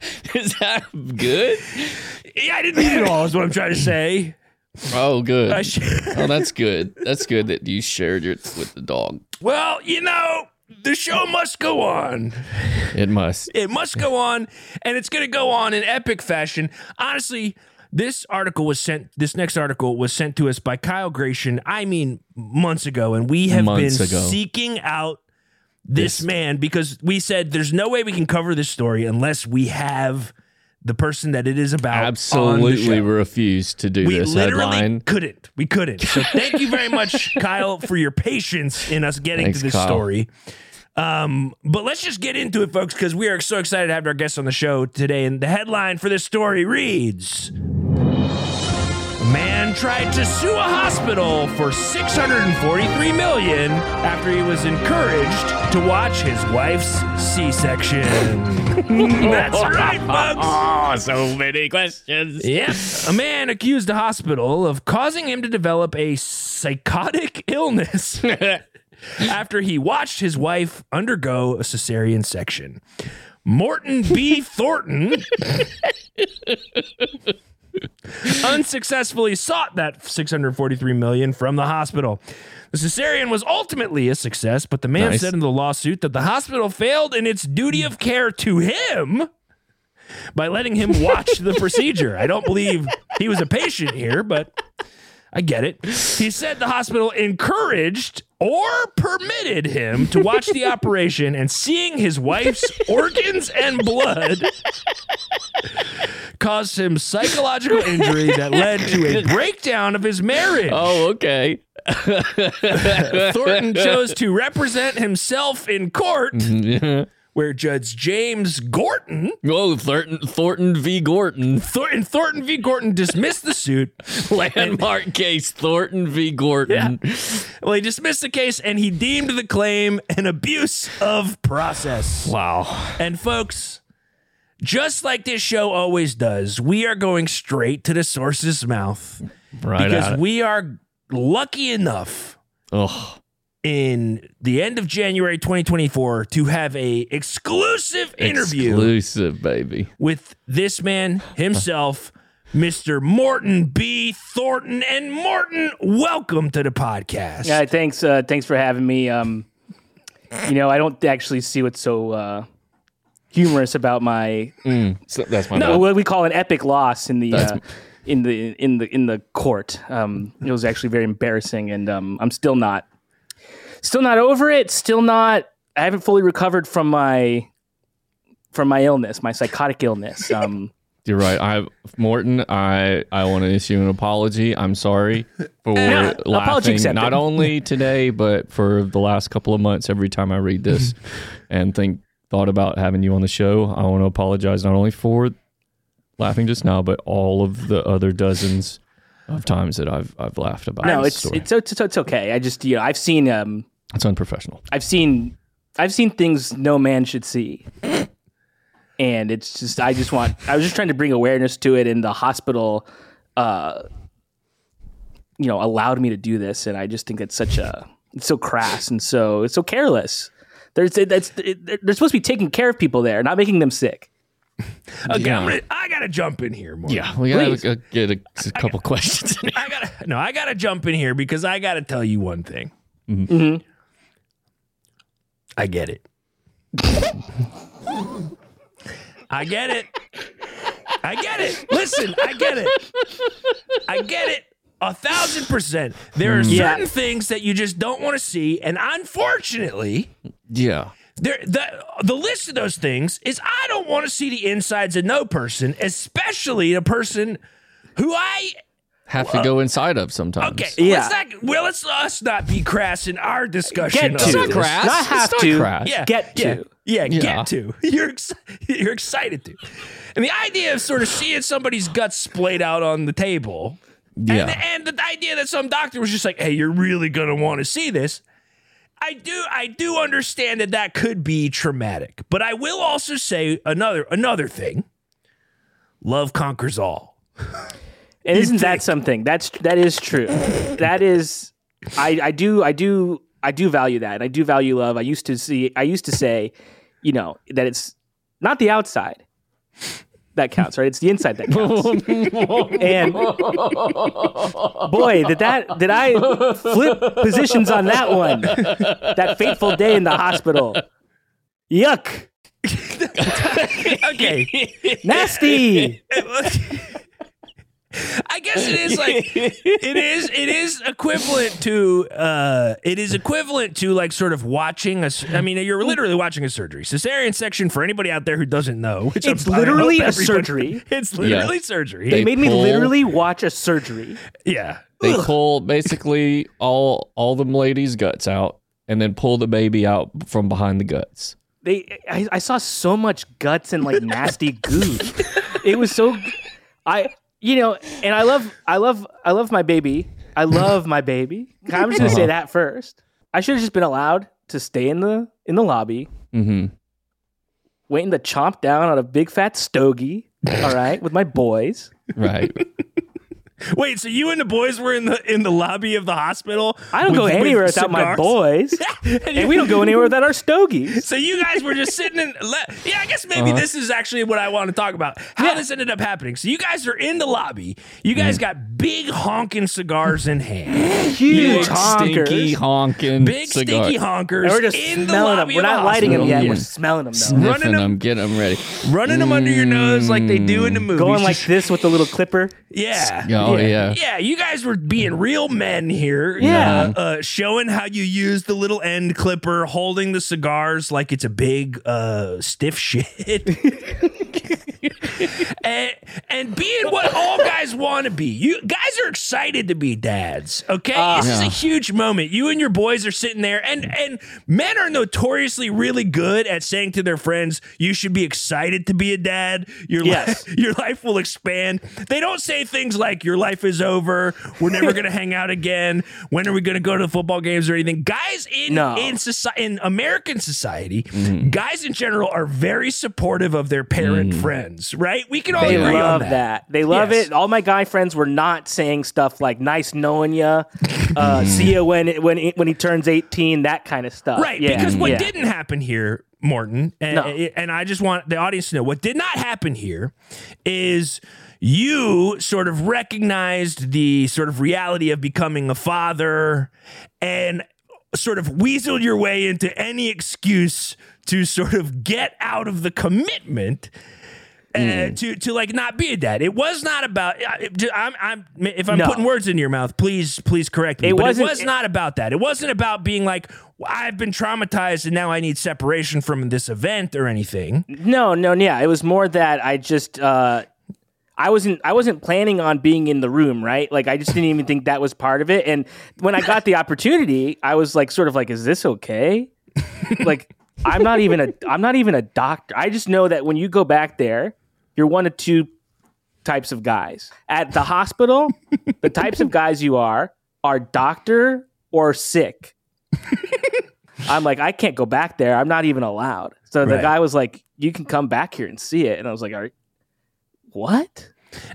Is that good? yeah, I didn't eat it all. Is what I'm trying to say. Oh, good. Oh, that's good. That's good that you shared it with the dog. Well, you know, the show must go on. It must. It must go on, and it's going to go on in epic fashion. Honestly, this article was sent. This next article was sent to us by Kyle Gratian. I mean, months ago, and we have Months been ago. seeking out this, This- man because we said there's no way we can cover this story unless we have the person that it is about. Absolutely refused to do this. We this literally headline. couldn't. We couldn't. So thank you very much, Kyle, for your patience in us getting Thanks, to this Kyle. story. Um, but let's just get into it, folks, because we are so excited to have our guests on the show today. And the headline for this story reads man tried to sue a hospital for 643 million after he was encouraged to watch his wife's C-section. That's right, folks. Oh, so many questions. Yep. A man accused a hospital of causing him to develop a psychotic illness after he watched his wife undergo a cesarean section. Morton B. Thornton unsuccessfully sought that 643 million from the hospital. The cesarean was ultimately a success, but the man Nice. said in the lawsuit that the hospital failed in its duty of care to him by letting him watch the procedure. I don't believe he was a patient here, but I get it. He said the hospital encouraged or permitted him to watch the operation and seeing his wife's organs and blood caused him psychological injury that led to a breakdown of his marriage. Oh, okay. Thornton chose to represent himself in court where Judge James Gorton Oh, Thornton, Thornton v. Gorton. Thornton, Thornton v. Gorton dismissed the suit. Landmark case Thornton v. Gorton. Well, he dismissed the case and he deemed the claim an abuse of process. Wow. And folks, just like this show always does, we are going straight to the source's mouth Right because we are lucky enough Ugh. In the end of January 2024 to have a exclusive interview Exclusive, baby. with this man himself, Mr. Morton B. Thornton. And Morton, welcome to the podcast. Yeah, thanks. Uh, thanks for having me. Um, you know, I don't actually see what's so uh, humorous about my So that's my no, bad. what we call an epic loss in the That's- uh, in the in the in the court. Um, it was actually very embarrassing, and um, I'm still not still not over it. Still not. I haven't fully recovered from my from my illness, my psychotic illness. Um, You're right. I Morton, I I want to issue an apology. I'm sorry for apology laughing not only today but for the last couple of months every time I read this and think thought about having you on the show. I want to apologize not only for laughing just now but all of the other dozens of times that I've I've laughed about no, it's, it's it's it's okay. I just you know I've seen um it's unprofessional. I've seen I've seen things no man should see. And it's just I just want I was just trying to bring awareness to it and the hospital uh you know allowed me to do this and I just think it's such a it's so crass and so it's so careless. There's that's they're supposed to be taking care of people there, not making them sick. Okay, Yeah. I'm gonna, I gotta jump in here, Morton. Yeah, we gotta get a, a couple questions. in here. I gotta no, I gotta jump in here because I gotta tell you one thing. Mhm. I get it. I get it. I get it. Listen, I get it. I get it. A thousand percent. There are mm. Yeah. certain things that you just don't want to see, and unfortunately, Yeah. there the the list of those things is I don't want to see the insides of no person, especially a person who I Have to go uh, inside of sometimes. Okay, Yeah. let's not. Well, let's uh, us not be crass in our discussion. Get to. It's not crass. Not It's have not to. crass. Yeah, Get yeah, to. Yeah, Yeah. get to. You're ex- you're excited to, and the idea of sort of seeing somebody's guts splayed out on the table, Yeah. and, and the idea that some doctor was just like, "Hey, you're really gonna want to see this." I do, I do understand that that could be traumatic, but I will also say another another thing. Love conquers all. And isn't that something? That's that is true. that is I I do I do I do value that. I do value love. I used to see I used to say, you know, that it's not the outside that counts, right? It's the inside that counts. and boy, did that did I flip positions on that one. That fateful day in the hospital. Yuck. Okay, Nasty. I guess it is like it is it is equivalent to uh it is equivalent to like sort of watching a I mean you're literally watching a surgery. Cesarean section for anybody out there who doesn't know. Which It's I'm- literally a surgery. It's literally surgery. They They made me literally watch a surgery. yeah. They pull basically all all the ladies' guts out and then pull the baby out from behind the guts. they I, I saw so much guts and like nasty goo. it was so I you know, and I love I love I love my baby. I love my baby. I'm just gonna say that first. I should have just been allowed to stay in the in the lobby, Mm-hmm. waiting to chomp down on a big fat stogie. All right, with my boys. Right. Wait, so you and the boys were in the in the lobby of the hospital? I don't with- go with anywhere without my boys, and we don't go anywhere without our stogies. So you guys were just sitting in. Le- yeah, I guess maybe Uh-huh. this is actually what I want to talk about. How this ended up happening. So you guys are in the lobby. You guys Mm. got big honking cigars in hand. Huge Big honkers. stinky honking Big cigar. stinky honkers. And we're just in the smelling them. We're not lighting them yet. Yeah. We're smelling them though. Running Sniffing them- them, getting them ready. running them under your nose like they do in the movies. Going like this with the little clipper. yeah. Oh yeah. Yeah, you guys were being real men here. Yeah. Uh, uh, showing how you use the little end clipper, holding the cigars like it's a big uh, stiff shit. and, and being what all guys want to be. You guys are excited to be dads. Okay, ah. this is a huge moment. You and your boys are sitting there, and and men are notoriously really good at saying to their friends, "You should be excited to be a dad. Your Yes. life, your life will expand." They don't say things like "Your life is over. We're never going to hang out again. When are we going to go to the football games or anything?" Guys in No. in society in American society, mm-hmm. guys in general are very supportive of their parent mm. friends, right? right? We can all They agree love on that. They love Yes. it. All my guy friends were not saying stuff like "nice knowing ya," uh, "see ya when it, when it, when he turns eighteen," that kind of stuff. Right, Yeah, because what yeah. didn't happen here, Morton, and, No. and I just want the audience to know what did not happen here is you sort of recognized the sort of reality of becoming a father and sort of weaseled your way into any excuse to sort of get out of the commitment. Uh, to to like not be a dad. It was not about. uh, I'm, I'm if I'm No. putting words in your mouth, please please correct me. It but it was not about that. It wasn't about being like I've been traumatized and now I need separation from this event or anything. No, no, yeah. It was more that I just uh I wasn't I wasn't planning on being in the room, right? Like I just didn't even think that was part of it. And when I got the opportunity, I was like sort of like, is this okay? like I'm not even a I'm not even a doctor. I just know that when you go back there, you're one of two types of guys. At the hospital, the types of guys you are are doctor or sick. I'm like, I can't go back there. I'm not even allowed. So the Right. guy was like, You can come back here and see it. And I was like, Are what?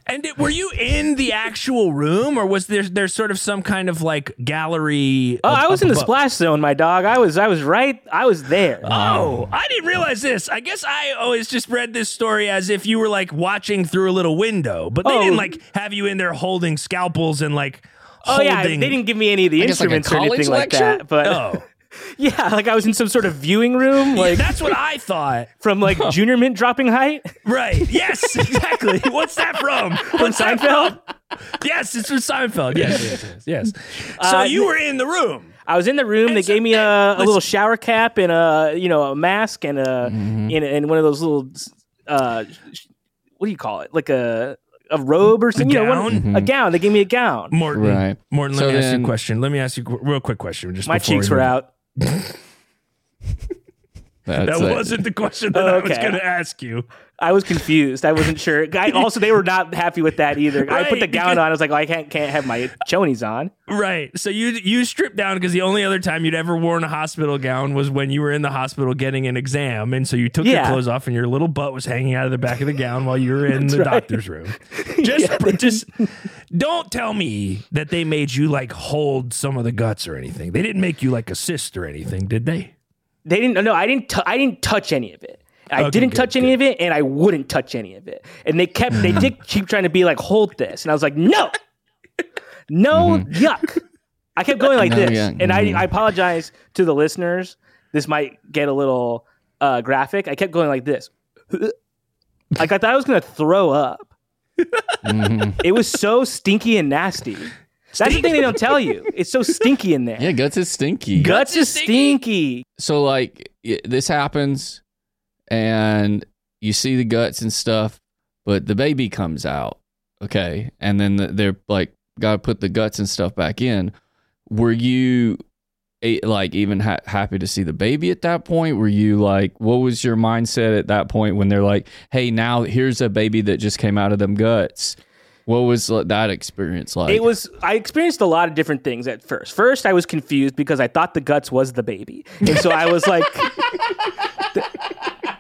And it, were you in the actual room or was there there sort of some kind of like gallery? Oh, up- I was up in the above? splash zone, my dog. I was I was right. I was there. Oh, I didn't realize this. I guess I always just read this story as if you were like watching through a little window, but they Oh. didn't like have you in there holding scalpels and like oh holding. yeah, they didn't give me any of the I guess like instruments or anything college like that. But Oh, yeah, like I was in some sort of viewing room, like that's what I thought. from like junior mint dropping height Right. Yes, exactly. What's that from? from What's that Seinfeld. Yes, it's from Seinfeld. Yes, yes, yes. yes. So Uh, you were in the room. I was in the room. And They so- gave me a, a little shower cap and a you know a mask and a Mm-hmm. and, and one of those little uh, what do you call it? Like a a robe or something? You know, one- gown? a gown. They gave me a gown. Morton. Right. Morton, let So me ask you a question. Let me ask you a real quick question. Just My before we cheeks were out. That's That it. wasn't the question that I was going to ask you. I was confused. I wasn't sure. I, also, they were not happy with that either. I put the gown on. I was like, well, I can't can't have my chonies on. Right. So you you stripped down because the only other time you'd ever worn a hospital gown was when you were in the hospital getting an exam, and so you took your clothes off and your little butt was hanging out of the back of the gown while you were in the right. doctor's room. Just just don't tell me that they made you like hold some of the guts or anything. They didn't make you like a cyst or anything, did they? They didn't. No, I didn't. T- I didn't touch any of it. I Okay, didn't good, touch any of it, and I wouldn't touch any of it. And they kept. They did keep trying to be like, hold this, and I was like, no, no, mm-hmm. yuck. I kept going like No, this, yeah, and. I, mm-hmm. I apologize to the listeners. This might get a little uh, graphic. I kept going like this, like I thought I was gonna throw up. Mm-hmm. It was so stinky and nasty. That's the thing they don't tell you. It's so stinky in there. Yeah, guts is stinky. Guts is stinky. so like this happens and you see the guts and stuff but the baby comes out okay? And then they're like gotta put the guts and stuff back in. Were you like even ha- happy to see the baby at that point? Were you like what was your mindset at that point when they're like hey now here's a baby that just came out of them guts. What was uh, that experience like? It was. I experienced a lot of different things at first. First, I was confused because I thought the guts was the baby, and so I was like, "Th-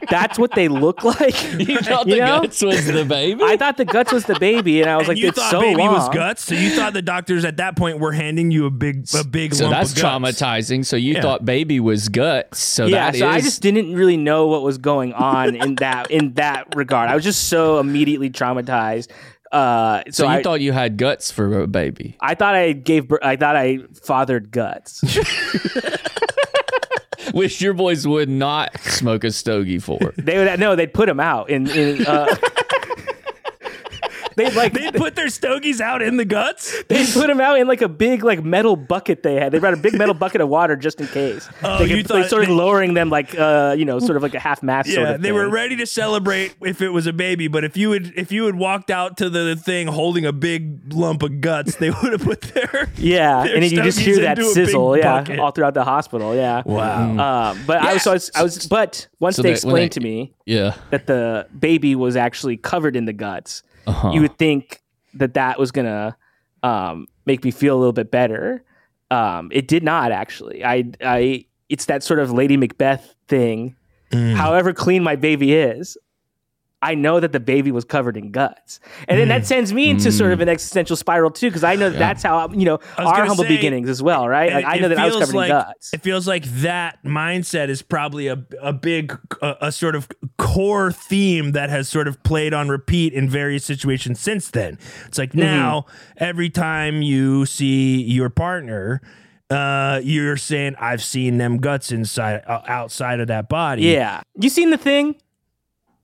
"That's what they look like." you thought You the know? guts was the baby I thought the guts was the baby, and I was And like, you "It's thought so baby long." was guts, so you thought the doctors at that point were handing you a big a big so lump that's of guts. traumatizing. So you Yeah. thought baby was guts. So yeah, that so I just didn't really know what was going on in that in that regard. I was just so immediately traumatized. Uh, so so you I, thought you had guts for a baby. I thought I gave. bir- I thought I fathered guts. Which your boys would not smoke a stogie for. they would no. They'd put him out in. in uh, they'd like They put their stogies out in the guts. They put them out in like a big like metal bucket they had. They brought a big metal bucket of water just in case. Oh, they you could, they thought started they- lowering them like uh you know sort of like a half mast. Yeah, sort of they were ready to celebrate if it was a baby, but if you had if you had walked out to the thing holding a big lump of guts, they would have put their Yeah, their and then you just hear that into a big sizzle, yeah, bucket. all throughout the hospital, yeah. Wow. Um, but I was, so I was, I was, but once So they they- when explained they- to me Yeah. that the baby was actually covered in the guts, Uh-huh. you would think that that was gonna um, make me feel a little bit better. Um, it did not actually. I, I, it's that sort of Lady Macbeth thing. Mm. However clean my baby is, I know that the baby was covered in guts, and then that sends me into sort of an existential spiral too, because I know that that's how you know our humble say, beginnings as well, right? Like It- I know that I was feels covered like, in guts. It feels like that mindset is probably a a big a, a sort of core theme that has sort of played on repeat in various situations since then. It's like Mm-hmm. now every time you see your partner. Uh, you're saying I've seen them guts inside, uh, outside of that body. Yeah, you seen the thing?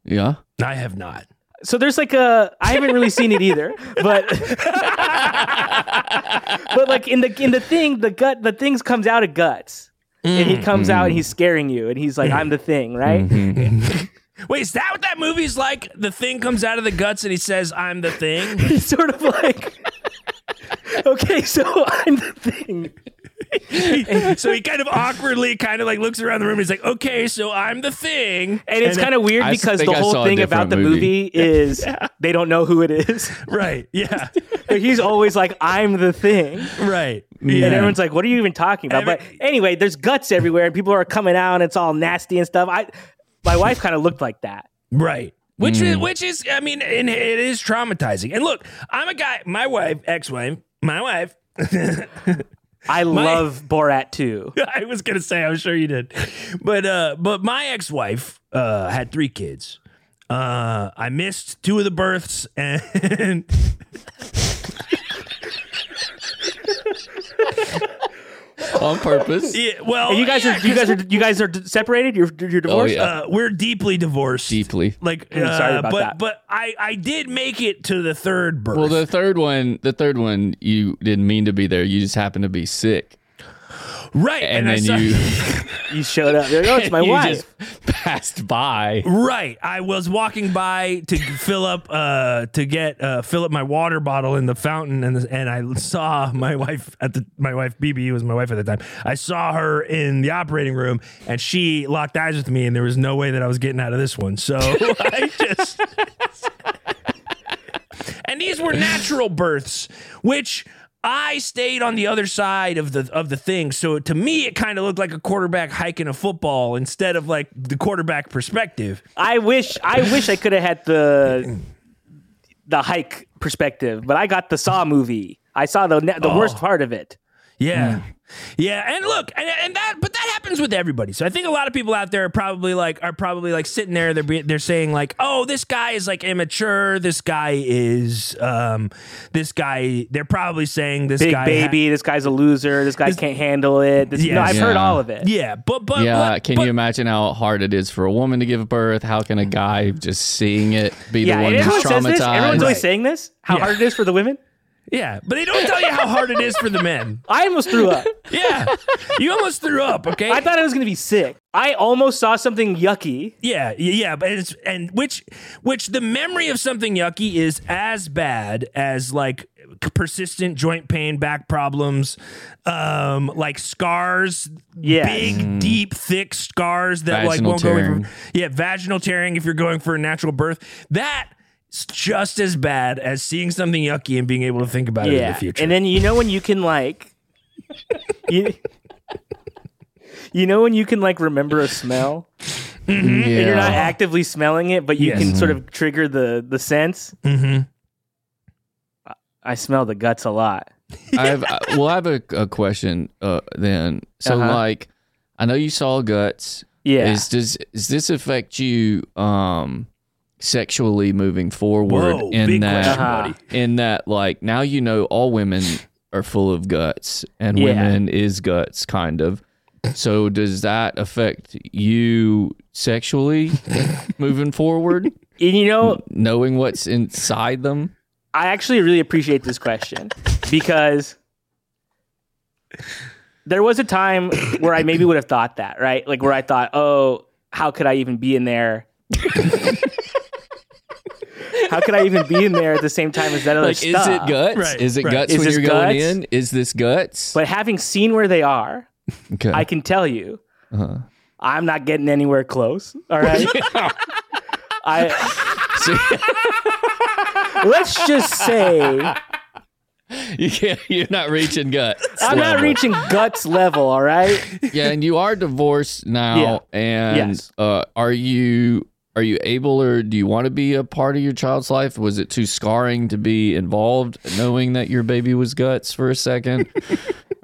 Yeah. I have not. So there's like a I haven't really seen it either, but but like in the in the thing, the gut the things comes out of guts. And he mm. comes out and mm. he's scaring you and he's like, I'm the thing, right? Mm-hmm. Wait, is that what that movie's like? The thing comes out of the guts and he says, "I'm the thing." He's sort of like Okay, so I'm the thing. so he kind of awkwardly kind of like looks around the room. He's like, "Okay, so I'm the thing," And it's then- kind of weird I because the I whole thing about different the movie. movie is they don't know who it is. right, yeah, But he's always like, I'm the thing. right, And everyone's like, what are you even talking about? Every- but anyway, there's guts everywhere and people are coming out and it's all nasty and stuff. I my wife kind of looked like that. right. Which Mm. is, which is, I mean, and it is traumatizing. And look, I'm a guy. My wife, ex-wife, my wife. I love Borat too. I was gonna say, I'm sure you did, but uh, but my ex-wife uh had three kids. Uh, I missed two of the births, and On purpose. yeah, well, And you guys yeah, are you guys are you guys are separated. You're you're divorced. yeah. uh, we're deeply divorced. Deeply. Like, I'm sorry uh, about but that. but I I did make it to the third birth. Well, the third one, the third one, you didn't mean to be there. You just happened to be sick, right, and, I then you, You showed up. You're like, oh, it's my you wife. just passed by. Right, I was walking by to fill up, uh, to get uh, fill up my water bottle in the fountain, and and I saw my wife at the my wife BB was my wife at the time. I saw her in the operating room, and she locked eyes with me, and there was no way that I was getting out of this one. So I just, and these were natural births, which. I stayed on the other side of the of the thing, so to me it kind of looked like a quarterback hiking a football instead of like the quarterback perspective. I wish I wish I could have had the the hike perspective, but I got the Saw movie. I saw the the Oh. worst part of it. Yeah. Yeah, and look, and, and that, but that happens with everybody. So I think a lot of people out there are probably like, are probably like sitting there. They're be- they're saying like, oh, this guy is like immature. This guy is, um, this guy. They're probably saying this Big guy ha- baby, this guy's a loser. This guy This- can't handle it. This, Yes. No, I've heard all of it. yeah, but but yeah, but- can but- you imagine how hard it is for a woman to give birth? How can a guy just seeing it be Yeah, the one and who's everyone says this. Everyone's traumatized? always saying this. How Yeah. hard it is for the women. Yeah, but they don't tell you how hard it is for the men. I almost threw up. Yeah, you almost threw up. Okay, I thought I was going to be sick. I almost saw something yucky. Yeah, yeah, but it's and which which the memory of something yucky is as bad as like persistent joint pain, back problems, um, like scars, Yes. big, deep, thick scars that like won't go away from. Yeah, vaginal tearing if you're going for a natural birth. That's just as bad as seeing something yucky and being able to think about it in the future. and then you know when you can like, you, you know when you can like remember a smell. yeah. and you're not actively smelling it, but you Yes. can sort of trigger the the sense. Mhm. I- I smell the guts a lot. I have, I, well, I have a, a question uh, then. So, Uh-huh. like, I know you saw guts. Yeah. Is does does this affect you um sexually moving forward Whoa, in big that question, Uh-huh. buddy. in that like now you know all women are full of guts and Yeah. women is guts kind of. So does that affect you sexually moving forward, And you know, knowing what's inside them? I actually really appreciate this question because there was a time where I maybe would have thought that, right? Like where I thought, oh, how could I even be in there? how could I even be in there at the same time as that other Like, stuff? is it guts? Right, is it right. guts is when you're going in? Is this guts? But having seen where they are, okay. I can tell you, Uh-huh. I'm not getting anywhere close. All right. I let's just say you can't. You're not reaching guts. I'm not level. reaching guts level. All right. Yeah, and you are divorced now, Yeah. and Yes. uh, are you are you able or do you want to be a part of your child's life? Was it too scarring to be involved, knowing that your baby was guts for a second?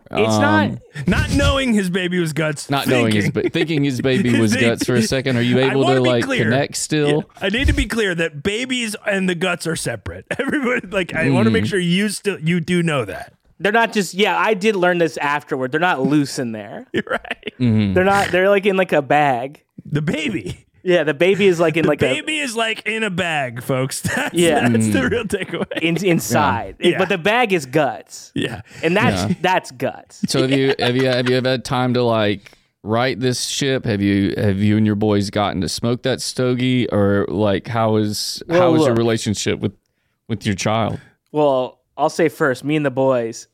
It's Um, not. Not knowing his baby was guts. Not knowing his, thinking- ba- thinking his baby was guts for a second. Are you able wanna like clear. connect still? Yeah, I need to be clear that babies and the guts are separate. Everybody, like, I want to Mm. make sure you still you do know that. They're not just. Yeah, I did learn this afterward. They're not loose in there. You're right. Mm. They're not. They're like in like a bag. The baby. Yeah, the baby is like in The like a baby is like in a bag, folks. That's, Yeah. that's the mm. real takeaway. in, inside, Yeah. but the bag is guts, yeah. and that's Yeah. that's guts. So have you have you have you ever had time to like write this ship? Have you have you and your boys gotten to smoke that stogie, or like how is Well, how is your relationship with with your child? Well, I'll say first, me and the boys,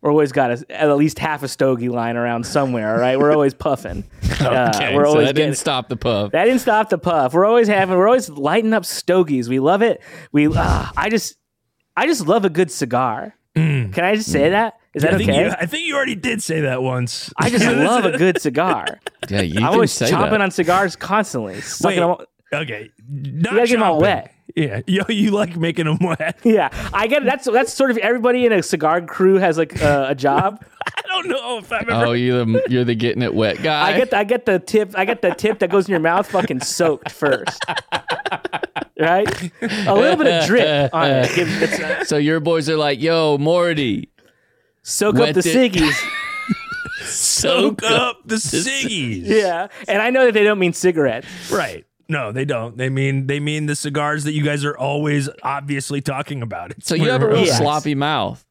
we're always got a, at least half a stogie lying around somewhere. All right, we're always puffing. Uh, we're so always that getting, didn't stop the puff. that didn't stop the puff. We're always having. We're always lighting up stogies. We love it. We. Uh, I just. I just love a good cigar. Can I just say that? Is that I think, okay? you, I think you already did say that once. I just love a good cigar. Yeah, you I'm can always say chomping that. on cigars constantly. Wait. them- Okay. Not You gotta get 'em all wet. Yeah. Yo, you like making them wet. Yeah, I get it. That's that's sort of everybody in a cigar crew has like uh, a job. I don't know if I've ever. Oh, you're the you're the getting it wet guy. I get I get the tip I get the tip that goes in your mouth fucking soaked first. right? A little bit of drip on it. Give, it's, so your boys are like, "Yo, Morty, soak up the it. ciggies. soak up the ciggies. Yeah. And I know that they don't mean cigarettes. Right. No, they don't. They mean they mean the cigars that you guys are always obviously talking about. It's So you have a real Yes. sloppy mouth."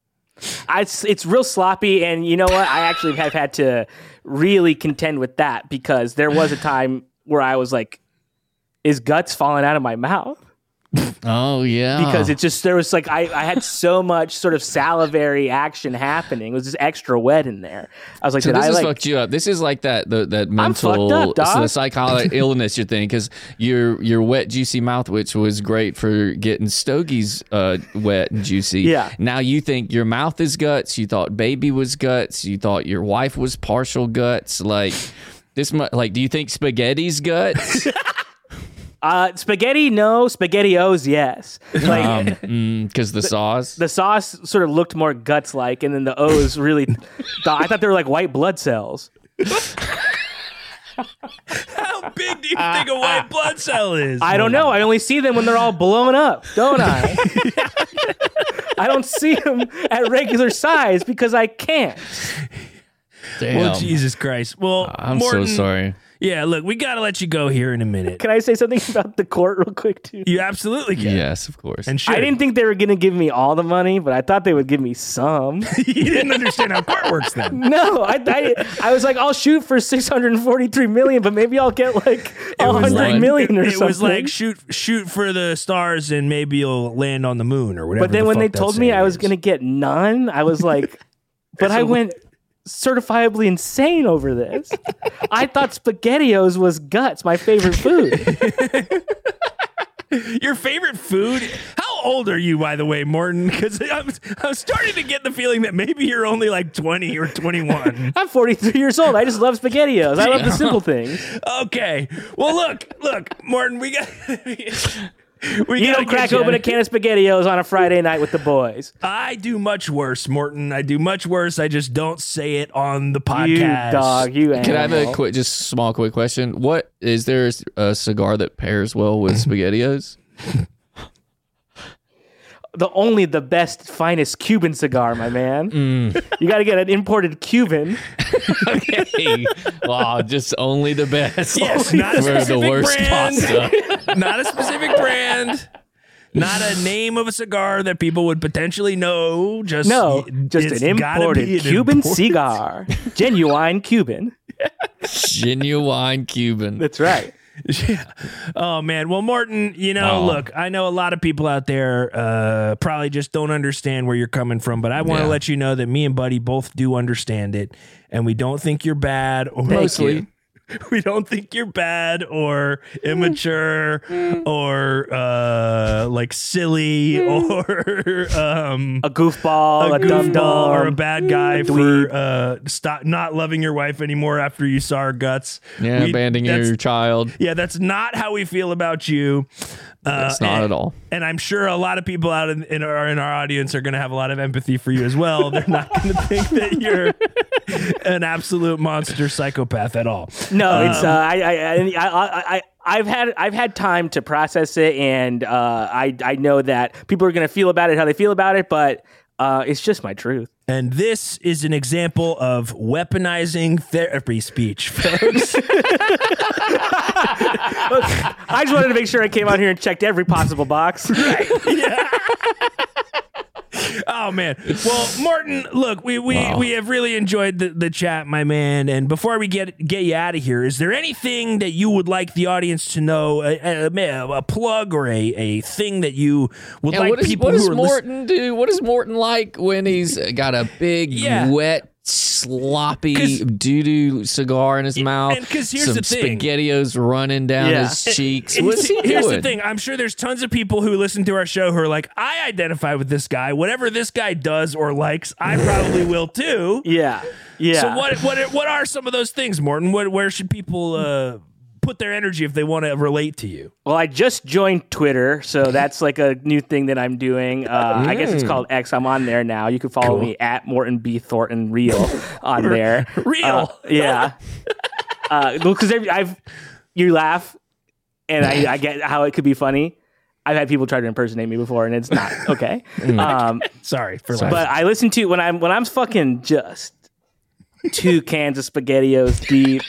I, it's, it's real sloppy and you know what? I actually have had to really contend with that because there was a time where I was like is guts falling out of my mouth? Oh yeah, because it just there was like I, I had so much sort of salivary action happening. It was just extra wet in there. I was like, So did this I like? fucked you up. This is like that the, that mental, up, so the psychotic illness you're thinking because your your wet juicy mouth, which was great for getting stogies uh, wet and juicy. Yeah. Now you think your mouth is guts. You thought baby was guts. You thought your wife was partial guts. Like this, mu- like do you think spaghetti's guts? Uh, spaghetti, no. Spaghetti O's, yes. Like um, because the sauce. the sauce sort of looked more guts like, and then the O's really. I thought they were like white blood cells. How big do you think a white blood cell is? I don't know. I only see them when they're all blown up, don't I? I don't see them at regular size because I can't. Damn. Well, Jesus Christ. Well, I'm Morton, so sorry. Yeah, look, we got to let you go here in a minute. Can I say something about the court real quick too? You absolutely can. Yes, of course. And should. I didn't think they were going to give me all the money, but I thought they would give me some. you didn't understand how court works then. No, I, I, I was like, I'll shoot for 643 million, but maybe I'll get like a was hundred like- million or it something. It was like shoot shoot for the stars and maybe you'll land on the moon or whatever. but then the when they told me saying I was going to get none, I was like, but I went certifiably insane over this. I thought SpaghettiOs was guts, my favorite food. Your favorite food? How old are you, by the way, Morton? Because I'm, I'm starting to get the feeling that maybe you're only like 20 or 21. I'm 43 years old. I just love SpaghettiOs. I love the simple things. okay. Well, look, look, Morton, we got. We You don't crack open a can of SpaghettiOs on a Friday night with the boys. I do much worse, Morton. I do much worse. I just don't say it on the You podcast. dog, you animal. Can I have a quick, just small, quick question? What is there a cigar that pairs well with SpaghettiOs? The only the best, finest Cuban cigar, my man. Mm. You got to get an imported Cuban. hey, wow, just only the best. Yes, not a for the specific worst brand. pasta. not a specific brand. Not a name of a cigar that people would potentially know. Just No, just an imported an Cuban imported- cigar, genuine Cuban. Genuine Cuban. That's right. Yeah. Oh man. Well, Morton, you know, Oh. look, I know a lot of people out there uh, probably just don't understand where you're coming from, but I want to Yeah. let you know that me and Buddy both do understand it, and we don't think you're bad or Thank mostly. You. we don't think you're bad or immature or uh like silly or um A goofball, a, a dum goofball or a bad guy for uh stop not loving your wife anymore after you saw her guts. Yeah, We- abandoning your child. Yeah, that's not how we feel about you. Uh, It's not and- at all. And I'm sure a lot of people out in, in our in our audience are going to have a lot of empathy for you as well. They're not going to think that you're an absolute monster psychopath at all. No, it's uh, Um, I, I, I, I, I, I've had I've had time to process it, and uh, I I know that people are going to feel about it how they feel about it, but uh, it's just my truth. And this is an example of weaponizing therapy speech, folks. I just wanted to make sure I came out here and checked every possible box. Oh man. Well, Martin, look, we we, we have really enjoyed the, the chat, my man. And before we get get you out of here, is there anything that you would like the audience to know, a, a, a plug or a, a thing that you would And like what, is, people what who does are listening? Morton do? What is Morton like when he's got a big, Yeah. wet, sloppy 'Cause- doo doo cigar in his mouth? and 'cause here's some the thing. spaghettios running down Yeah. his cheeks. And What's he here's doing? the thing. I'm sure there's tons of people who listen to our show who are like, I identify with this guy. Whatever this guy does or likes, I probably will too. Yeah, yeah. So what what what are some of those things, Morton? What where should people uh, put their energy if they want to relate to you? Well, I just joined Twitter, so that's like a new thing that I'm doing. Uh, I guess it's called X. I'm on there now. You can follow me at Morton B Thornton Real on there. Real. Uh, yeah. uh, because I've you laugh, and I, I get how it could be funny. I've had people try to impersonate me before, and it's not okay. Um, Sorry for but I listen to when I'm when I'm fucking just two cans of spaghettios deep,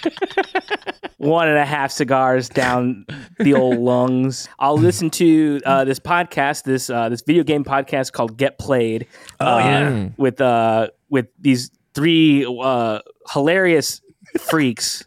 one and a half cigars down the old lungs. I'll listen to uh, this podcast, this uh, this video game podcast called Get Played. Oh yeah. with uh with these three uh, hilarious freaks.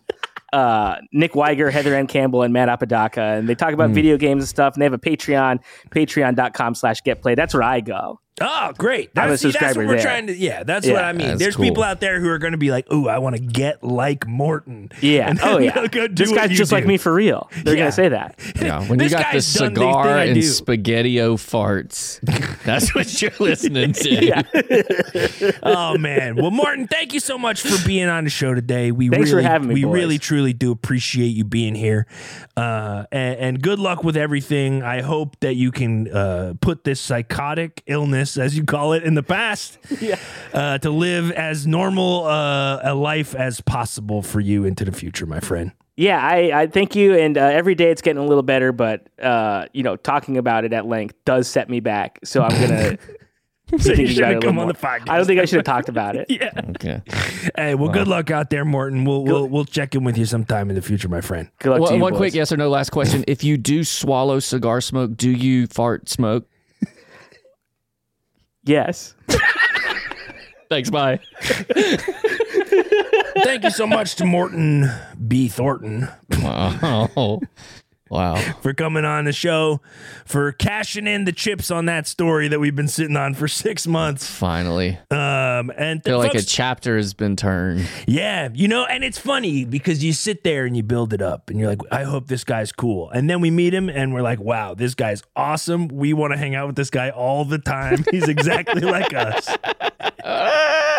Uh, Nick Wiger, Heather Ann Campbell, and Matt Apodaca, and they talk about video games and stuff. And they have a Patreon, patreon.com slash get played. That's where I go. Oh, great! I'm a That's, see, that's what we're there. trying to. Yeah, that's Yeah, what I mean. There's cool. people out there who are going to be like, "Ooh, I want to get like Morton." Yeah. And oh then yeah. they'll go do this guy's you just like do. me for real. They're Yeah. gonna say that. Yeah, when you This got the guy's done the cigar thing I and do. spaghettio farts, that's what you're listening to. oh man. Well, Morton, thank you so much for being on the show today. We Thanks for really, having me, we boys. really, truly do appreciate you being here. Uh, and, and good luck with everything. I hope that you can uh, put this psychotic illness, as you call it, in the past. Yeah. Uh, to live as normal uh, a life as possible for you into the future, my friend. Yeah, I, I thank you. And uh, every day it's getting a little better, but uh, you know, talking about it at length does set me back. So I'm gonna. So you should about it a have come on more. the podcast. I don't think I should have talked about it. Yeah. Okay. Hey, well, good luck out there, Morton. We'll we'll we'll check in with you sometime in the future, my friend. Good luck to One, you, one boys. quick yes or no last question. If you do swallow cigar smoke, do you fart smoke? Yes. Thanks. Bye. Thank you so much to Morton B. Thornton Wow. Wow. for coming on the show, for cashing in the chips on that story that we've been sitting on for six months. Finally. Um, and I feel like a chapter has been turned. yeah, you know, and it's funny because you sit there and you build it up, and you're like, I hope this guy's cool, and then we meet him, and we're like, wow, this guy's awesome. We want to hang out with this guy all the time. He's exactly like us.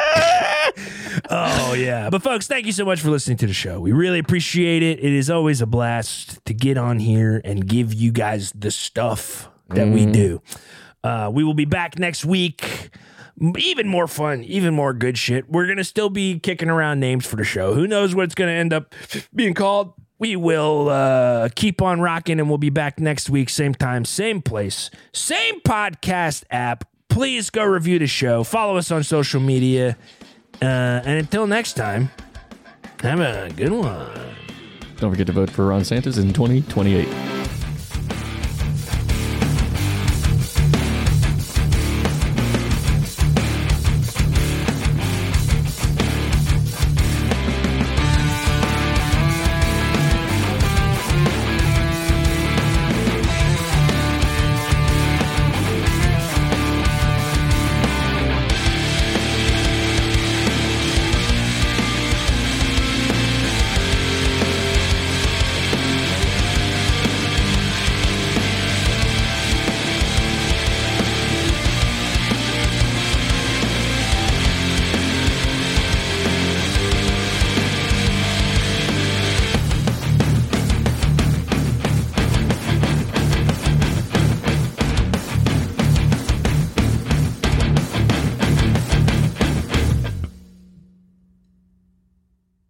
Oh yeah. But folks, thank you so much for listening to the show. We really appreciate it. It is always a blast to get on here and give you guys the stuff that we do. Uh, we will be back next week. Even more fun, even more good shit. We're gonna still be kicking around names for the show. Who knows what it's gonna end up being called? We will uh, keep on rocking, and we'll be back next week, same time, same place, same podcast app. Please go review the show. Follow us on social media. Uh, and until next time, have a good one. Don't forget to vote for Ron Santos in 2028.